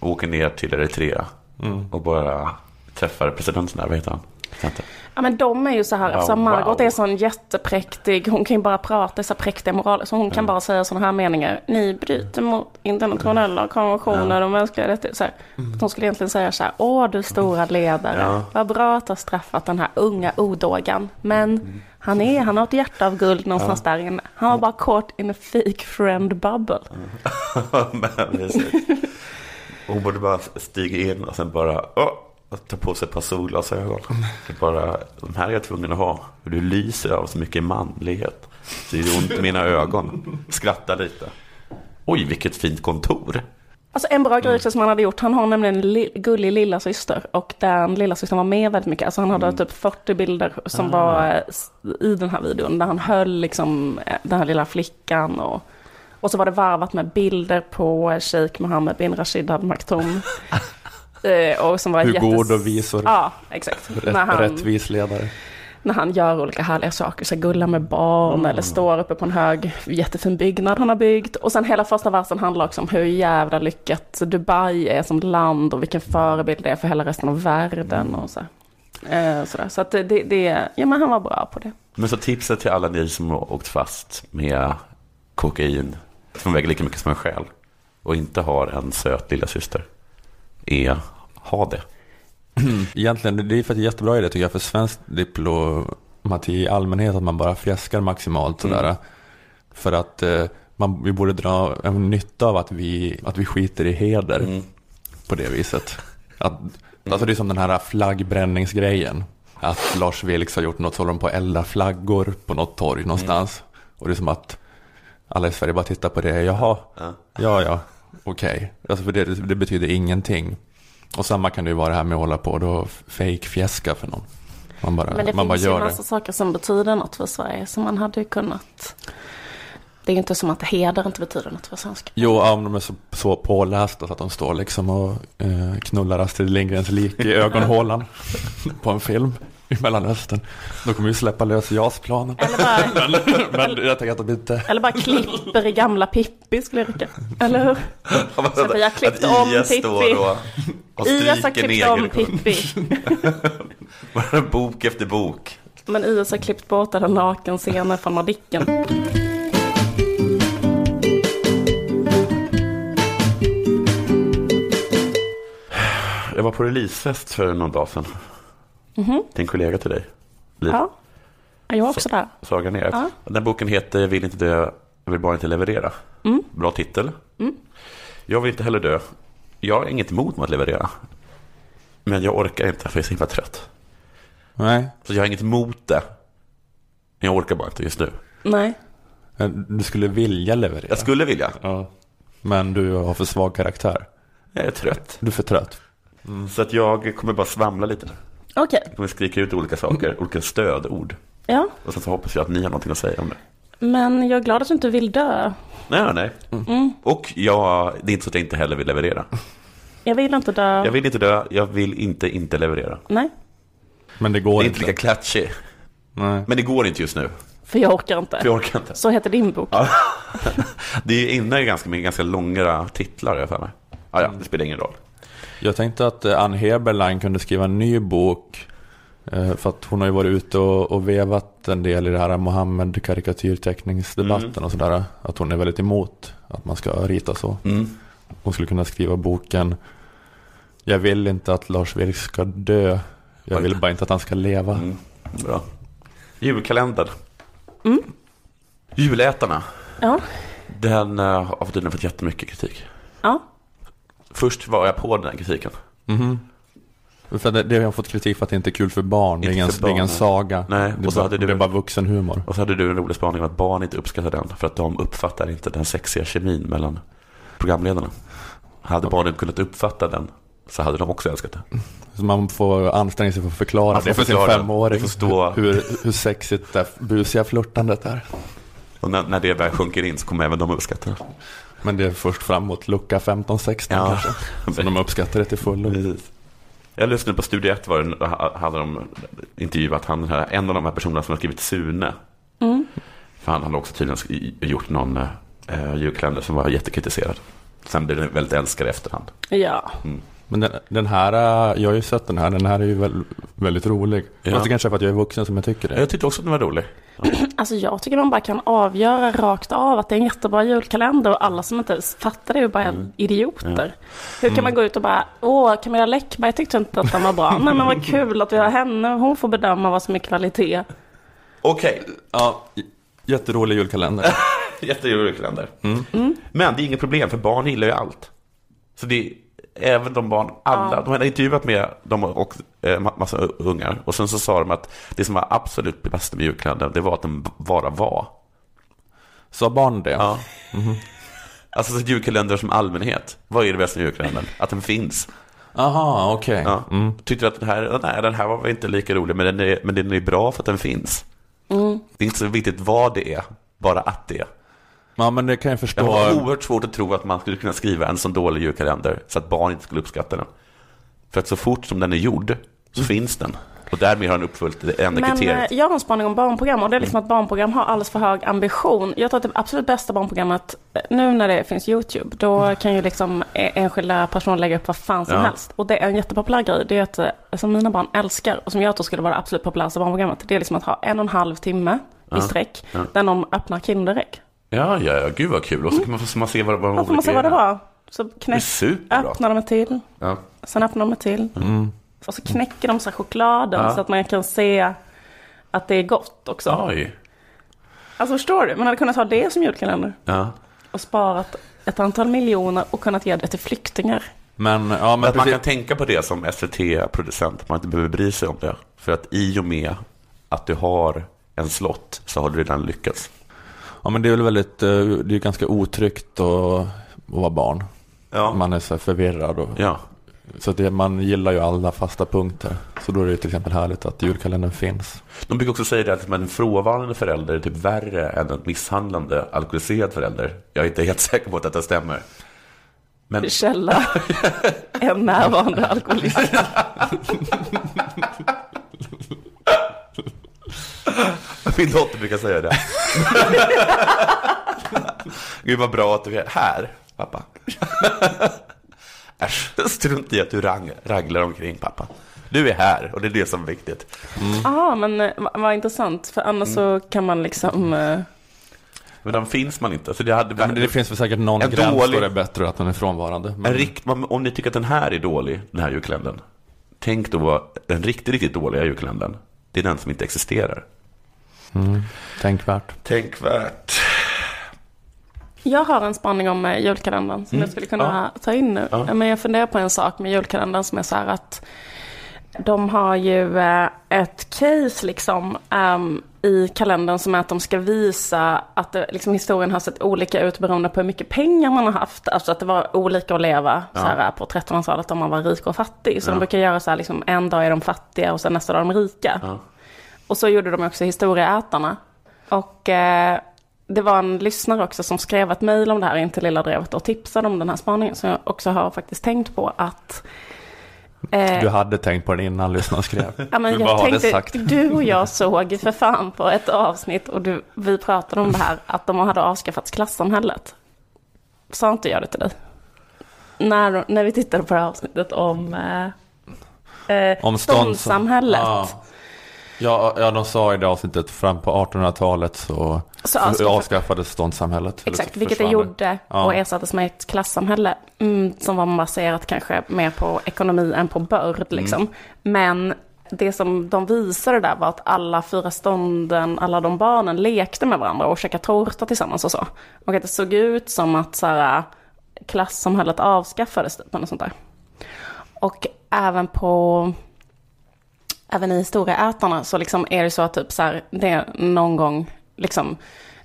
Speaker 2: åker ner till Eritrea
Speaker 1: Mm.
Speaker 2: och bara träffar presidenten där, vad heter han? Inte.
Speaker 3: Ja men de är ju så här,
Speaker 2: Ja,
Speaker 3: eftersom Margot
Speaker 2: wow.
Speaker 3: är sån jättepräktig, hon kan ju bara prata så präktiga moraler, så hon kan bara säga sådana här meningar. Ni bryter mot internationella konventioner och mänskliga rättigheter. Att Hon skulle egentligen säga så här, åh du stora ledare,
Speaker 2: Ja.
Speaker 3: vad bra att ha straffat den här unga odågan. Men han är, han har ett hjärta av guld någonstans där inne. Han var bara kort in a fake friend bubble.
Speaker 2: Men precis. Hon borde bara stiga in och sen bara åh, ta på sig ett par solglasögon. Det bara, de här är jag tvungen att ha. För du lyser av så mycket manlighet. Så det är ont i mina ögon. Skratta lite. Oj, vilket fint kontor.
Speaker 3: Alltså en bra grej som han hade gjort, han har nämligen en li- gullig lilla syster och den lilla systern var med väldigt mycket. Alltså han hade typ 40 bilder som var eh, i den här videon där han höll liksom eh, den här lilla flickan och, och så var det varvat med bilder på Sheikh Mohammed bin Rashid Al Maktoum. Eh, och som var
Speaker 1: Hur
Speaker 3: jättes-
Speaker 1: god och visor.
Speaker 3: Ja, exakt.
Speaker 1: Rätt,
Speaker 3: när, han,
Speaker 1: Rättvis ledare.
Speaker 3: när han gör olika härliga saker, så här, gullar med barn
Speaker 1: Mm.
Speaker 3: eller står uppe på en hög jättefin byggnad han har byggt. Och sen hela första versen handlar också om hur jävla lyckat Dubai är som land och vilken förebild det är för hela resten av världen och så. Eh, sådär. Så att det, det, det, ja men han var bra på det.
Speaker 2: Men så tipset till alla ni som har åkt fast med kokain som väger lika mycket som en själ och inte har en söt lilla syster är ha det.
Speaker 1: Egentligen, det är för att jättebra idé tycker jag för svensk diplomati i allmänhet att man bara fjäskar maximalt sådär.
Speaker 2: Mm.
Speaker 1: För att eh, man, vi borde dra en nytta av att vi, att vi skiter i heder
Speaker 2: Mm.
Speaker 1: på det viset. Att, Alltså det är som den här flaggbränningsgrejen. Att Lars Vilks har gjort något så håller de på att elda flaggor på något torg någonstans. Och det är som att alla i Sverige bara tittar på det. Jaha,
Speaker 2: Ja.
Speaker 1: ja, okej. Alltså för det, det betyder ingenting. Och samma kan det ju vara det här med att hålla på och då fake-fjäska för någon. Man bara,
Speaker 3: Men det
Speaker 1: man bara
Speaker 3: finns ju
Speaker 1: gör
Speaker 3: en massa
Speaker 1: det.
Speaker 3: saker som betyder något för Sverige. Så man hade ju kunnat... Det är ju inte som att heder inte betyder något för svenska.
Speaker 1: Jo, ja, om de är så, så pålästa så att de står liksom och eh, knullar Astrid Lindgrens lik i ögonhålan på en film i Mellanöstern. Då kommer vi släppa lös JAS-planen.
Speaker 3: Eller bara,
Speaker 1: Men, men jag tänker att de inte...
Speaker 3: eller bara klipper i gamla Pippi skulle räcka. Eller hur? Så vi har klippt
Speaker 2: att
Speaker 3: om
Speaker 2: IS
Speaker 3: Pippi.
Speaker 2: och
Speaker 3: IS har klippt om
Speaker 2: neger.
Speaker 3: Pippi.
Speaker 2: Bara bok efter bok.
Speaker 3: Men IS har klippt bort alla nakenscener från Madicken.
Speaker 2: Jag var på releasefest för någon dag sedan.
Speaker 3: Mhm.
Speaker 2: Till en kollega till dig. Liv
Speaker 3: Ja, jag var också där.
Speaker 2: Sagan Ner.
Speaker 3: Ja.
Speaker 2: Den boken heter Jag vill inte dö, jag vill bara inte leverera.
Speaker 3: Mm.
Speaker 2: Bra titel. Jag vill inte heller dö. Jag har inget emot med att leverera. Men jag orkar inte för jag är så himla trött.
Speaker 1: Nej,
Speaker 2: Så jag har inget emot det. Men jag orkar bara inte just nu.
Speaker 3: Nej.
Speaker 1: du skulle vilja leverera.
Speaker 2: Jag skulle vilja.
Speaker 1: Ja. Men du har för svag karaktär.
Speaker 2: Jag är trött.
Speaker 1: Du är för trött.
Speaker 2: Så att jag kommer bara svamla lite nu.
Speaker 3: Okej,
Speaker 2: Jag kommer skrika ut olika saker, olika stödord.
Speaker 3: ja.
Speaker 2: Och sen så hoppas jag att ni har någonting att säga om det.
Speaker 3: Men jag är glad att du inte vill dö.
Speaker 2: Nej, nej.
Speaker 3: Mm.
Speaker 2: Och jag, det är inte så att jag inte heller vill leverera.
Speaker 3: Jag vill inte dö.
Speaker 2: Jag vill inte dö, jag vill inte inte leverera.
Speaker 3: Nej,
Speaker 1: Men det
Speaker 2: Det
Speaker 1: går
Speaker 2: är
Speaker 1: inte.
Speaker 2: inte lika klatschy.
Speaker 1: Nej.
Speaker 2: Men det går inte just nu.
Speaker 3: för jag orkar inte.
Speaker 2: För jag orkar inte.
Speaker 3: Så heter din bok.
Speaker 2: Ja. Det är inne i ganska, med ganska långa titlar, jag för mig. Ja, ja, det spelar ingen roll.
Speaker 1: Jag tänkte att eh, Ann Heberlein kunde skriva en ny bok. eh, För att hon har ju varit ute och, och vevat en del i det här Mohammed karikatyrteckningsdebatten
Speaker 2: Mm.
Speaker 1: och sådär. Att hon är väldigt emot att man ska rita så.
Speaker 2: Mm.
Speaker 1: Hon skulle kunna skriva boken Jag vill inte att Lars Vilks ska dö. Jag vill bara inte att han ska leva.
Speaker 2: Mm. Bra. Julkalendern.
Speaker 3: Mm.
Speaker 2: Julätarna.
Speaker 3: Ja.
Speaker 2: Den uh, har tydligen fått jättemycket kritik.
Speaker 3: Ja.
Speaker 2: Först var jag på den här kritiken.
Speaker 1: Mhm. För det, det har jag fått kritik för att det inte är kul för barn. Det är
Speaker 2: Inte
Speaker 1: ingen, det är ingen
Speaker 2: barn,
Speaker 1: saga.
Speaker 2: Nej,
Speaker 1: det, är
Speaker 2: och så
Speaker 1: bara,
Speaker 2: hade du-
Speaker 1: det är bara vuxenhumor.
Speaker 2: Och så hade du en rolig spaning om att barn inte uppskattar den för att de uppfattar inte den sexiga kemin mellan programledarna. Hade barnen kunnat uppfatta den så hade de också älskat det.
Speaker 1: Så man får anstränga sig för att förklara
Speaker 2: Man får
Speaker 1: det för sin femåring. Hur, hur sexigt det busiga flörtandet är.
Speaker 2: Och när, när det väl sjunker in så kommer även de uppskatta det.
Speaker 1: Men det är först framåt lucka 15-16
Speaker 2: Ja.
Speaker 1: kanske. Så de uppskattar det till fullo.
Speaker 2: Precis. Jag lyssnade på Studio 1 var det, hade de intervjuat han, den här, en av de här personerna som har skrivit Sune.
Speaker 3: Mm.
Speaker 2: För han hade också tydligen gjort någon eh, julkalender som var jättekritiserad. Sen blev den väldigt älskad i efterhand.
Speaker 3: Ja.
Speaker 1: Men den, den här, äh, jag har ju sett den här, den här är ju väl, väldigt rolig.
Speaker 2: Ja.
Speaker 1: Fast det kanske är för att jag är vuxen som jag tycker det.
Speaker 2: Jag tyckte också att den var rolig.
Speaker 3: Alltså jag tycker de bara kan avgöra rakt av att det är en jättebra julkalender och alla som inte fattar det är ju bara
Speaker 2: Mm.
Speaker 3: idioter. Hur kan man gå ut och bara, åh Camilla Läckberg tyckte inte att den var bra. Nej men vad kul att vi har henne, hon får bedöma vad som är kvalitet.
Speaker 2: Okej,
Speaker 1: Ja, j- jätterolig julkalender.
Speaker 2: jätterolig julkalender.
Speaker 3: Mm.
Speaker 2: Men det är inget problem för barn gillar ju allt. Så det är även de barn, alla, de hade intervjuat med dem och eh, ma- massa ungar. Och sen så sa de att det som var absolut bäst med julkalendern, det var att den bara var.
Speaker 1: Sa barn det?
Speaker 2: Ja. Alltså så julkalender som allmänhet. Vad är det bästa med julkalendern? Att den finns.
Speaker 1: Aha, okej.
Speaker 2: Ja.
Speaker 1: Mm.
Speaker 2: Tyckte du att den här, nej den här var väl inte lika rolig, men den är, men den är bra för att den finns.
Speaker 3: Mm.
Speaker 2: Det är inte så viktigt vad det är, bara att det är.
Speaker 1: Ja, men det kan jag
Speaker 2: Det
Speaker 1: förstå.
Speaker 2: var oerhört svårt att tro att man skulle kunna skriva en sån dålig julkalender så att barn inte skulle uppskatta den. För att så fort som den är gjord så finns den. Och därmed har den uppfyllt det enda
Speaker 3: Men eh,
Speaker 2: kriteriet.
Speaker 3: jag har en spaning om barnprogram och det är liksom att barnprogram har alldeles för hög ambition. Jag tror att det absolut bästa barnprogrammet, eh, nu när det finns YouTube, då kan ju liksom eh, enskilda personer lägga upp vad fan som
Speaker 2: Ja.
Speaker 3: helst. Och det är en jättepopulär grej, det är att, som mina barn älskar och som jag tror skulle vara det absolut populäraste barnprogrammet, det är liksom att ha en och en halv timme i sträck,
Speaker 2: Ja.
Speaker 3: där någon öppnar Kinderägg.
Speaker 2: Ja, ja, ja, gud vad kul. Och så kan man få man se vad, vad de
Speaker 3: man se vad det var. Så knäck, öppnar de ett till,
Speaker 2: Ja.
Speaker 3: sen öppnar de ett till.
Speaker 1: Mm.
Speaker 3: Och så knäcker de så här chokladen
Speaker 2: Ja.
Speaker 3: så att man kan se att det är gott också.
Speaker 2: Oj.
Speaker 3: Alltså förstår du? Man hade kunnat ha det som julkalender.
Speaker 2: Ja.
Speaker 3: Och sparat ett antal miljoner och kunnat ge det till flyktingar.
Speaker 1: Men, ja, men
Speaker 2: att man kan tänka på det som SVT-producent, man inte behöver bry sig om det. För att i och med att du har en slott så har du redan lyckats.
Speaker 1: Ja men det är väl väldigt, eh, det är ganska otryggt att, att vara barn.
Speaker 2: Ja.
Speaker 1: Man är så här förvirrad och
Speaker 2: Ja.
Speaker 1: så att det, man gillar ju alla fasta punkter. Så då är det till exempel härligt att julkalendern finns.
Speaker 2: De brukar också säga det att en frånvarande förälder är typ värre än en misshandlande alkoholiserad förälder. Jag är inte helt säker på att detta stämmer. Men
Speaker 3: Källa. En närvarande alkoholist.
Speaker 2: min dotter brukar säga det. Gud vad bra att du är här, pappa. Äsch, strunt i att du rang, raglar omkring, pappa. Du är här och det är det som är viktigt.
Speaker 3: Ja, men eh, vad intressant. För annars så kan man liksom... eh,
Speaker 2: Men de finns man inte. Så det, hade,
Speaker 1: Ja, men det finns väl säkert någon
Speaker 2: En
Speaker 1: gräns
Speaker 2: dålig-
Speaker 1: då det är bättre att den är frånvarande. Men,
Speaker 2: En rikt, om om ni tycker att den här är dålig, den här julkalendern. Tänk då vad den riktigt, riktigt dåliga julkalendern. Det är den som inte existerar.
Speaker 1: Mm, tänkvärt.
Speaker 2: Tänkvärt.
Speaker 3: Jag har en spaning om eh, julkalendern som jag skulle kunna ta in nu.
Speaker 2: Ja.
Speaker 3: Men jag funderar på en sak med julkalendern som är så här att de har ju eh, ett case liksom ehm, i kalendern som är att de ska visa att det, liksom, historien har sett olika ut beroende på hur mycket pengar man har haft. Alltså att det var olika att leva så här, på 1300-talet om man var rik och fattig. Så
Speaker 2: Ja.
Speaker 3: de brukar göra så här liksom, en dag är de fattiga och sen nästa dag är de rika.
Speaker 2: Ja.
Speaker 3: Och så gjorde de också historieätarna. Och eh, det var en lyssnare också som skrev ett mejl om det här in till Lilla Drevet och tipsade om den här spaningen. Så jag också har faktiskt tänkt på att... eh,
Speaker 1: Du hade tänkt på den innan lyssnaren skrev.
Speaker 3: Ja, men
Speaker 1: du
Speaker 3: jag tänkte,
Speaker 1: sagt.
Speaker 3: du och jag såg för fan på ett avsnitt och du, vi pratade om det här att de hade avskaffat klassamhället. Sa inte jag det till dig? När, när vi tittade på det här avsnittet om eh, eh,
Speaker 1: Om
Speaker 3: ståndssamhället.
Speaker 1: Ja. Ja, ja, de sa i det avsnittet fram på 1800-talet så,
Speaker 3: Så
Speaker 1: så
Speaker 3: avskaffade-
Speaker 1: avskaffades ståndssamhället.
Speaker 3: Exakt,
Speaker 1: så
Speaker 3: vilket det gjorde
Speaker 1: Ja.
Speaker 3: och ersattes med ett klassamhälle mm, som var baserat kanske mer på ekonomi än på börd. Liksom. Men det som de visade där var att alla fyra stånden, alla de barnen lekte med varandra och käkade tårta tillsammans och så. Och att det såg ut som att så här, klassamhället avskaffades typ, eller sånt där. Och även på även i historieätarna så liksom är det så att typ så här, det är någon gång liksom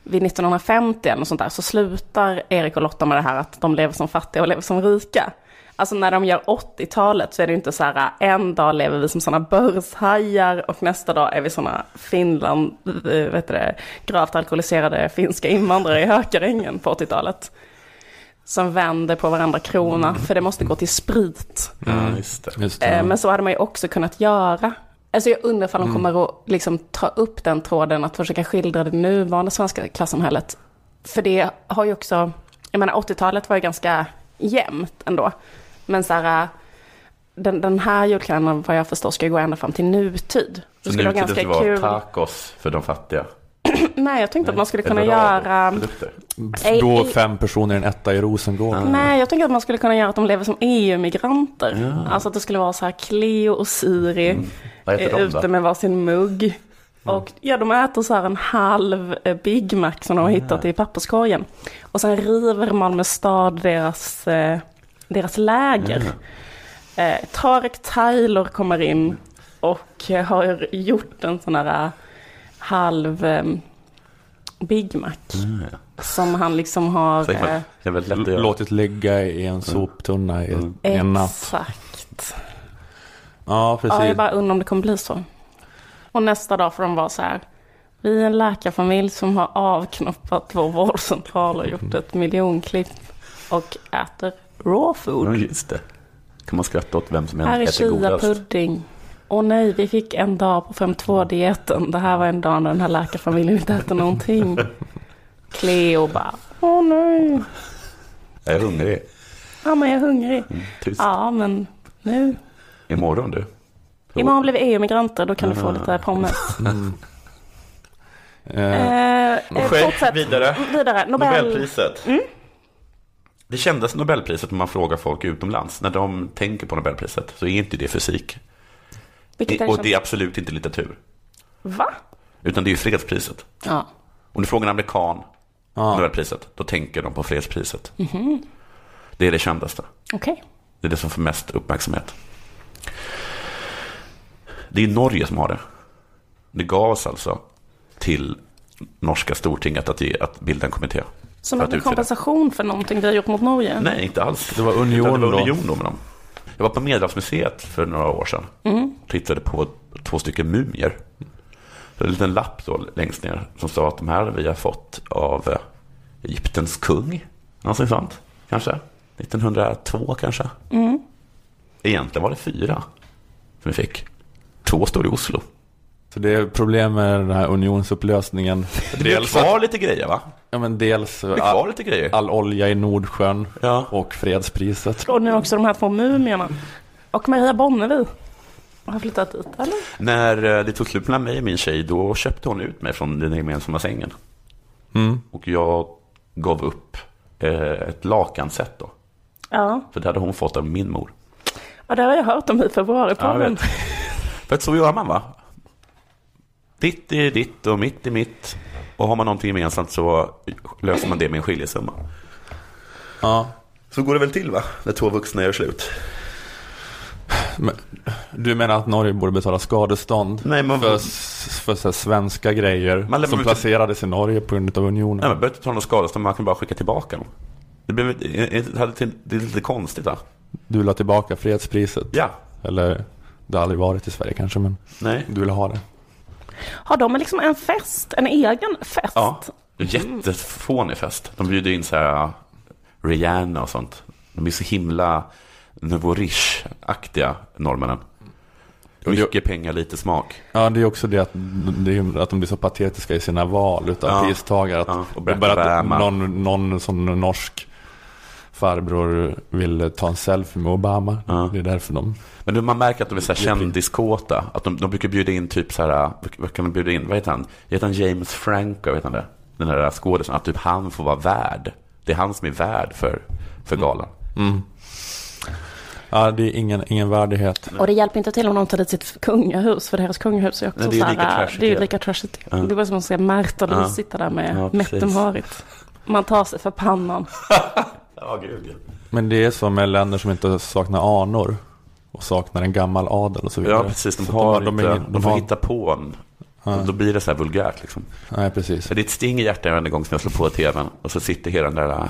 Speaker 3: vid 1950 eller något sånt där så slutar Erik och Lotta med det här att de lever som fattiga och lever som rika. Alltså när de gör 80-talet så är det inte så här en dag lever vi som sådana börshajar och nästa dag är vi sådana Finland, eh, vet det, gravt alkoholiserade finska invandrare i Hökarängen på 80-talet. Som vänder på varandra krona för det måste gå till sprit.
Speaker 2: Ja, just det.
Speaker 1: Just det.
Speaker 3: Eh, Men så hade man ju också kunnat göra. Alltså jag undrar ifall de kommer att liksom ta upp den tråden att försöka skildra det nuvarande svenska klassamhället. För det har ju också, jag menar 80-talet var ju ganska jämnt ändå. Men så här, den, den här julkalendern vad jag förstår ska gå ända fram till nutid. Det
Speaker 2: Så
Speaker 3: skulle
Speaker 2: nu
Speaker 3: vara
Speaker 2: det
Speaker 3: ganska kul.
Speaker 2: tacos för de fattiga.
Speaker 3: Nej, jag tänkte att man skulle kunna göra... Nej,
Speaker 1: Då
Speaker 3: i-
Speaker 1: fem personer i en etta i Rosengård.
Speaker 3: Nej, jag tänker att man skulle kunna göra att de lever som EU-migranter. Alltså att det skulle vara så här Cleo och Siri är
Speaker 2: de
Speaker 3: ute
Speaker 2: då?
Speaker 3: med varsin mugg. Och ja, de äter så här en halv eh, Big Mac som de har hittat i papperskorgen. Och sen river Malmö stad deras, eh, deras läger. Eh, Tarek Tyler kommer in och har gjort en sån här eh, halv eh, Big Mac. Som han liksom har... Eh.
Speaker 1: Låtit ligga i en soptunna i en natt.
Speaker 3: Exakt.
Speaker 1: Ja, precis.
Speaker 3: Ja, jag bara undrar om det kommer bli så. Och nästa dag får de vara så här. Vi är en läkarfamilj som har avknoppat vår vårdcentral och gjort ett miljonklipp och äter raw
Speaker 2: Ja,
Speaker 3: food.
Speaker 2: just det. Kan man skratta åt vem som
Speaker 3: Här är
Speaker 2: äter godast.
Speaker 3: Åh nej, vi fick en dag på 5.2-dieten. Det här var en dag när den här läkarfamiljen inte äter någonting. Cleo bara, åh nej.
Speaker 2: Jag är hungrig.
Speaker 3: Ja, men jag är hungrig.
Speaker 2: Tyst.
Speaker 3: Ja, men nu.
Speaker 2: Imorgon du.
Speaker 3: Imorgon blir vi EU-migranter, då kan du få lite pommes.
Speaker 1: Eh,
Speaker 3: Eh, eh,
Speaker 2: Ske-
Speaker 3: fortsätt.
Speaker 2: vidare.
Speaker 3: Vidare. Nobel.
Speaker 2: Nobelpriset. Det kändes Nobelpriset om man frågar folk utomlands. När de tänker på Nobelpriset så är inte det fysik.
Speaker 3: Vilket
Speaker 2: Det, och
Speaker 3: som-
Speaker 2: det är absolut inte litteratur.
Speaker 3: Va?
Speaker 2: Utan det är ju fredspriset.
Speaker 3: Ja.
Speaker 2: Om du frågar en amerikan
Speaker 1: Ja.
Speaker 2: Nobelpriset, då tänker de på fredspriset.
Speaker 3: Mhm.
Speaker 2: Det är det kändaste.
Speaker 3: Okej.
Speaker 2: Det är det som får mest uppmärksamhet. Det är Norge som har det. Det gavs alltså till norska stortinget att, ge, att bilda en kommitté.
Speaker 3: Som en kompensation för någonting vi har gjort mot Norge?
Speaker 2: Nej, inte alls.
Speaker 1: Det var union
Speaker 2: det var
Speaker 1: då.
Speaker 2: union då med dem. Jag var på Medelhavsmuseet för några år sedan.
Speaker 3: Mm.
Speaker 2: Tittade på två stycken mumier. En liten lapp då längst ner som sa att de här vi har fått av eh, Egyptens kung. Någonting sånt, kanske. 1902 kanske.
Speaker 3: Mm.
Speaker 2: Egentligen var det fyra som vi fick. Två står i Oslo.
Speaker 1: Så det är problem med den här unionsupplösningen.
Speaker 2: Det blir kvar lite grejer va?
Speaker 1: Ja men dels
Speaker 2: Det kvar lite grejer.
Speaker 1: all olja i Nordsjön
Speaker 2: Ja.
Speaker 1: och fredspriset.
Speaker 3: Och nu också de här två mumierna. Och Maria Bonnevie. Har flyttat dit, eller?
Speaker 2: När eh, det tog slut mellan mig och min tjej, då köpte hon ut mig från den gemensamma sängen.
Speaker 1: Mm.
Speaker 2: Och jag gav upp eh, ett lakanset då.
Speaker 3: Ja.
Speaker 2: För det hade hon fått av min mor.
Speaker 3: ja, det har jag hört om i februari
Speaker 2: Ja, jag vet. För att så gör man va? Ditt är ditt och mitt är mitt. Och har man någonting gemensamt så löser man det med en skiljesumma.
Speaker 1: Ja.
Speaker 2: Så går det väl till va? När två vuxna gör slut.
Speaker 1: Men, du menar att Norge borde betala skadestånd
Speaker 2: Nej, men-
Speaker 1: för, för så här, svenska grejer
Speaker 2: Man
Speaker 1: som
Speaker 2: ut-
Speaker 1: placerades i Norge på grund av unionen?
Speaker 2: Nej, man behöver inte ta något skadestånd, man kan bara skicka tillbaka dem. Det, blev, det, det är lite konstigt va?
Speaker 1: Du la tillbaka fredspriset?
Speaker 2: Ja.
Speaker 1: Eller, det har aldrig varit i Sverige kanske, men
Speaker 2: Nej.
Speaker 1: du vill ha det?
Speaker 3: Har de liksom en fest? En egen fest?
Speaker 2: Ja, jättefånig fest. De bjuder in så här Rihanna och sånt. De är så himla Nouveau Riche-aktiga, norrmännen. Mycket pengar, lite smak.
Speaker 1: Ja, det är också det att, det är, att de blir så patetiska i sina val utav
Speaker 2: Ja.
Speaker 1: pristagare. Att
Speaker 2: Ja, och
Speaker 1: bara att någon, någon sån norsk farbror vill ta en selfie med Obama.
Speaker 2: Ja.
Speaker 1: Det är därför de...
Speaker 2: Men du, man märker att de är så här kändiskåta. Att de, de brukar bjuda in typ så här, vad kan de bjuda in? Vad heter han? Heter han James Franco, vet han det? Den där skådisen, att typ han får vara värd. Det är han som är värd för, för galan.
Speaker 1: Mm. Ja, det är ingen, ingen värdighet.
Speaker 3: Och det hjälper inte till om de tar dit sitt kungahus, för deras kungahus är också
Speaker 2: Nej, det är ju
Speaker 3: här,
Speaker 2: lika trashigt,
Speaker 3: Det är lika trashigt.
Speaker 2: Ja.
Speaker 3: Det är bara som att se Märta
Speaker 2: Ja.
Speaker 3: sitta där med
Speaker 2: Ja,
Speaker 3: mätt
Speaker 2: precis.
Speaker 3: Marit. Man tar sig för pannan.
Speaker 2: Ja, gud. ja.
Speaker 1: Men det är så med länder som inte saknar anor och saknar en gammal adel och så vidare.
Speaker 2: Ja, precis. De,
Speaker 1: Så
Speaker 2: har
Speaker 1: de,
Speaker 2: inte, de,
Speaker 1: ingen- de
Speaker 2: får
Speaker 1: har,
Speaker 2: hitta på en. Och Då blir det så här vulgärt liksom.
Speaker 1: Nej, precis.
Speaker 2: För det är ett sting i hjärtat varje gång som jag slår på tvn och så sitter hela den där äh,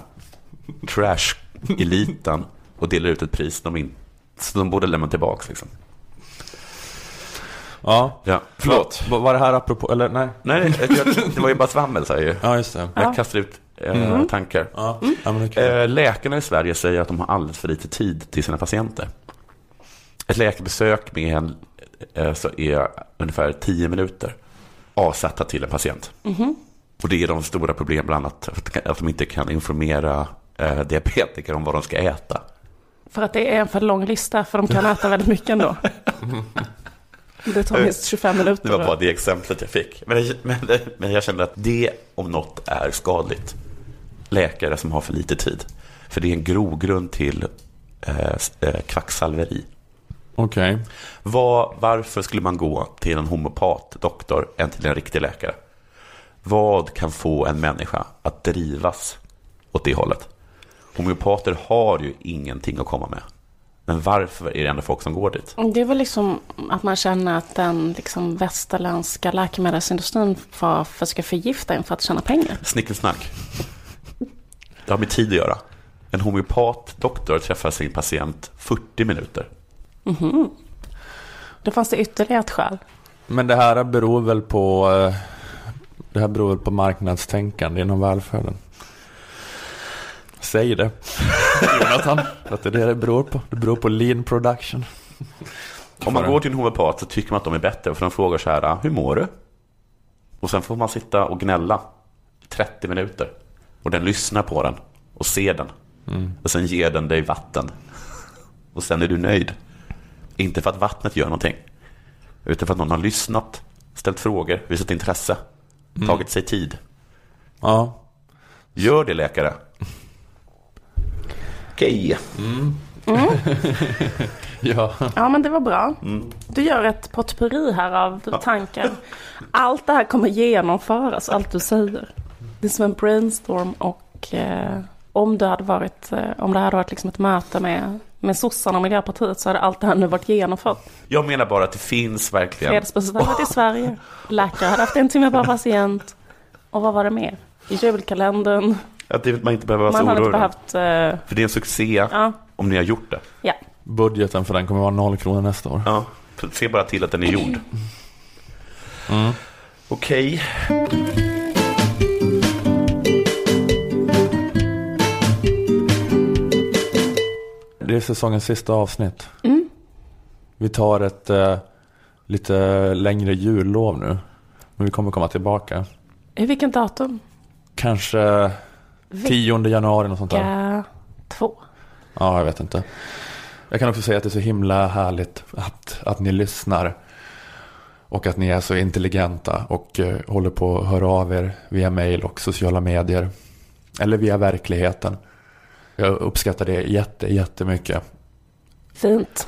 Speaker 2: trash-eliten och delar ut ett pris de, in, så de borde lämna tillbaka liksom.
Speaker 1: Ja.
Speaker 2: Ja, förlåt.
Speaker 1: Var, var det här apropå, eller nej?
Speaker 2: Nej, det var ju bara svammel säger jag.
Speaker 1: Ja, just det.
Speaker 2: Jag kastar ut eh,
Speaker 1: Mm.
Speaker 2: tankar.
Speaker 1: Ja, okej.
Speaker 2: Eh, läkarna i Sverige säger att de har alldeles för lite tid till sina patienter. Ett läkarbesök med en, eh, så är ungefär 10 minuter avsatta till en patient.
Speaker 3: Mhm.
Speaker 2: Och det är de stora problemen, bland annat att, de inte kan informera diabetiker om vad de ska äta.
Speaker 3: För att det är en för lång lista, för de kan äta väldigt mycket ändå. Det tar minst 25 minuter.
Speaker 2: Det var bara det exemplet jag fick. Men jag, men, men jag kände att det om något är skadligt. Läkare som har för lite tid. För det är en grogrund till eh, eh, kvacksalveri.
Speaker 1: Okej.
Speaker 2: Var, varför skulle man gå till en homopat doktor än till en riktig läkare? Vad kan få en människa att drivas åt det hållet? Homeopater har ju ingenting att komma med. Men varför är det ändå folk som går dit?
Speaker 3: Det är väl liksom att man känner att den liksom västerländska läkemedelsindustrin får försöka förgifta en för att tjäna pengar.
Speaker 2: Snickelsnack. Det har med tid att göra. En homeopatdoktor träffar sin patient 40 minuter.
Speaker 3: Mhm. Då fanns det ytterligare ett skäl.
Speaker 1: Men det här beror väl på eh, Det här beror väl på marknadstänkande inom välfärden. Säg det, Jonathan. Att det är det det beror på. Det beror på lean production.
Speaker 2: Om man går till en homeopat så tycker man att de är bättre. För de frågar så här, hur mår du? Och sen får man sitta och gnälla i 30 minuter. Och den lyssnar på den och ser den.
Speaker 1: Mm.
Speaker 2: Och sen ger den dig vatten. Och sen är du nöjd. Inte för att vattnet gör någonting. Utan för att någon har lyssnat, ställt frågor, visat intresse,
Speaker 1: Mm.
Speaker 2: tagit sig tid.
Speaker 1: Ja.
Speaker 2: Gör det läkare. Okej.
Speaker 1: Mm. Ja.
Speaker 3: Ja, men det var bra. Du gör ett potpurri här av tankar. Allt det här kommer genomföras, allt du säger. Det är som en brainstorm och eh, om det hade varit, eh, om det hade varit liksom ett möte med, med sossarna och Miljöpartiet så hade allt det här nu varit genomfört.
Speaker 2: Jag menar bara att det finns verkligen...
Speaker 3: Fredsbeslutet i Sverige. Läkare hade haft en timme per patient. Och vad var det mer? I julkalendern.
Speaker 2: Att det, man inte behöver vara så
Speaker 3: Man hade inte
Speaker 2: orolig.
Speaker 3: behövt... eh,
Speaker 2: För det är en succé
Speaker 3: ja,
Speaker 2: om ni har gjort det.
Speaker 3: ja.
Speaker 1: Budgeten för den kommer vara noll kronor nästa år.
Speaker 2: Ja, se bara till att den är gjord.
Speaker 1: Mm.
Speaker 2: Okej.
Speaker 1: Det är säsongens sista avsnitt.
Speaker 3: Mm.
Speaker 1: Vi tar ett eh, lite längre jullov nu. Men vi kommer komma tillbaka.
Speaker 3: I vilken datum?
Speaker 1: Kanske 10 januari och sånt där.
Speaker 3: Två.
Speaker 1: Ja, jag vet inte. Jag kan också säga att det är så himla härligt att, att ni lyssnar. Och att ni är så intelligenta och eh, håller på att höra av er via mail och sociala medier. Eller via verkligheten. Jag uppskattar det jätte, jättemycket.
Speaker 3: Fint.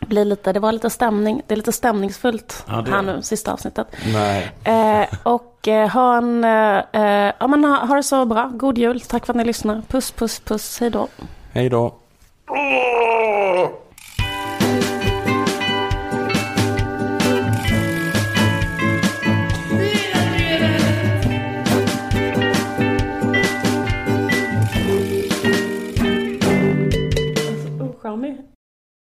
Speaker 3: Blir lite, det var lite stämning. Det är lite stämningsfullt
Speaker 2: Ja, det är
Speaker 3: här
Speaker 2: det.
Speaker 3: nu, sista avsnittet.
Speaker 1: Nej.
Speaker 3: Eh, och eh, ha en... Eh, eh, ja, men ha, ha det så bra. God jul. Tack för att ni lyssnar. Puss, puss, puss. Hej då.
Speaker 1: Hej då.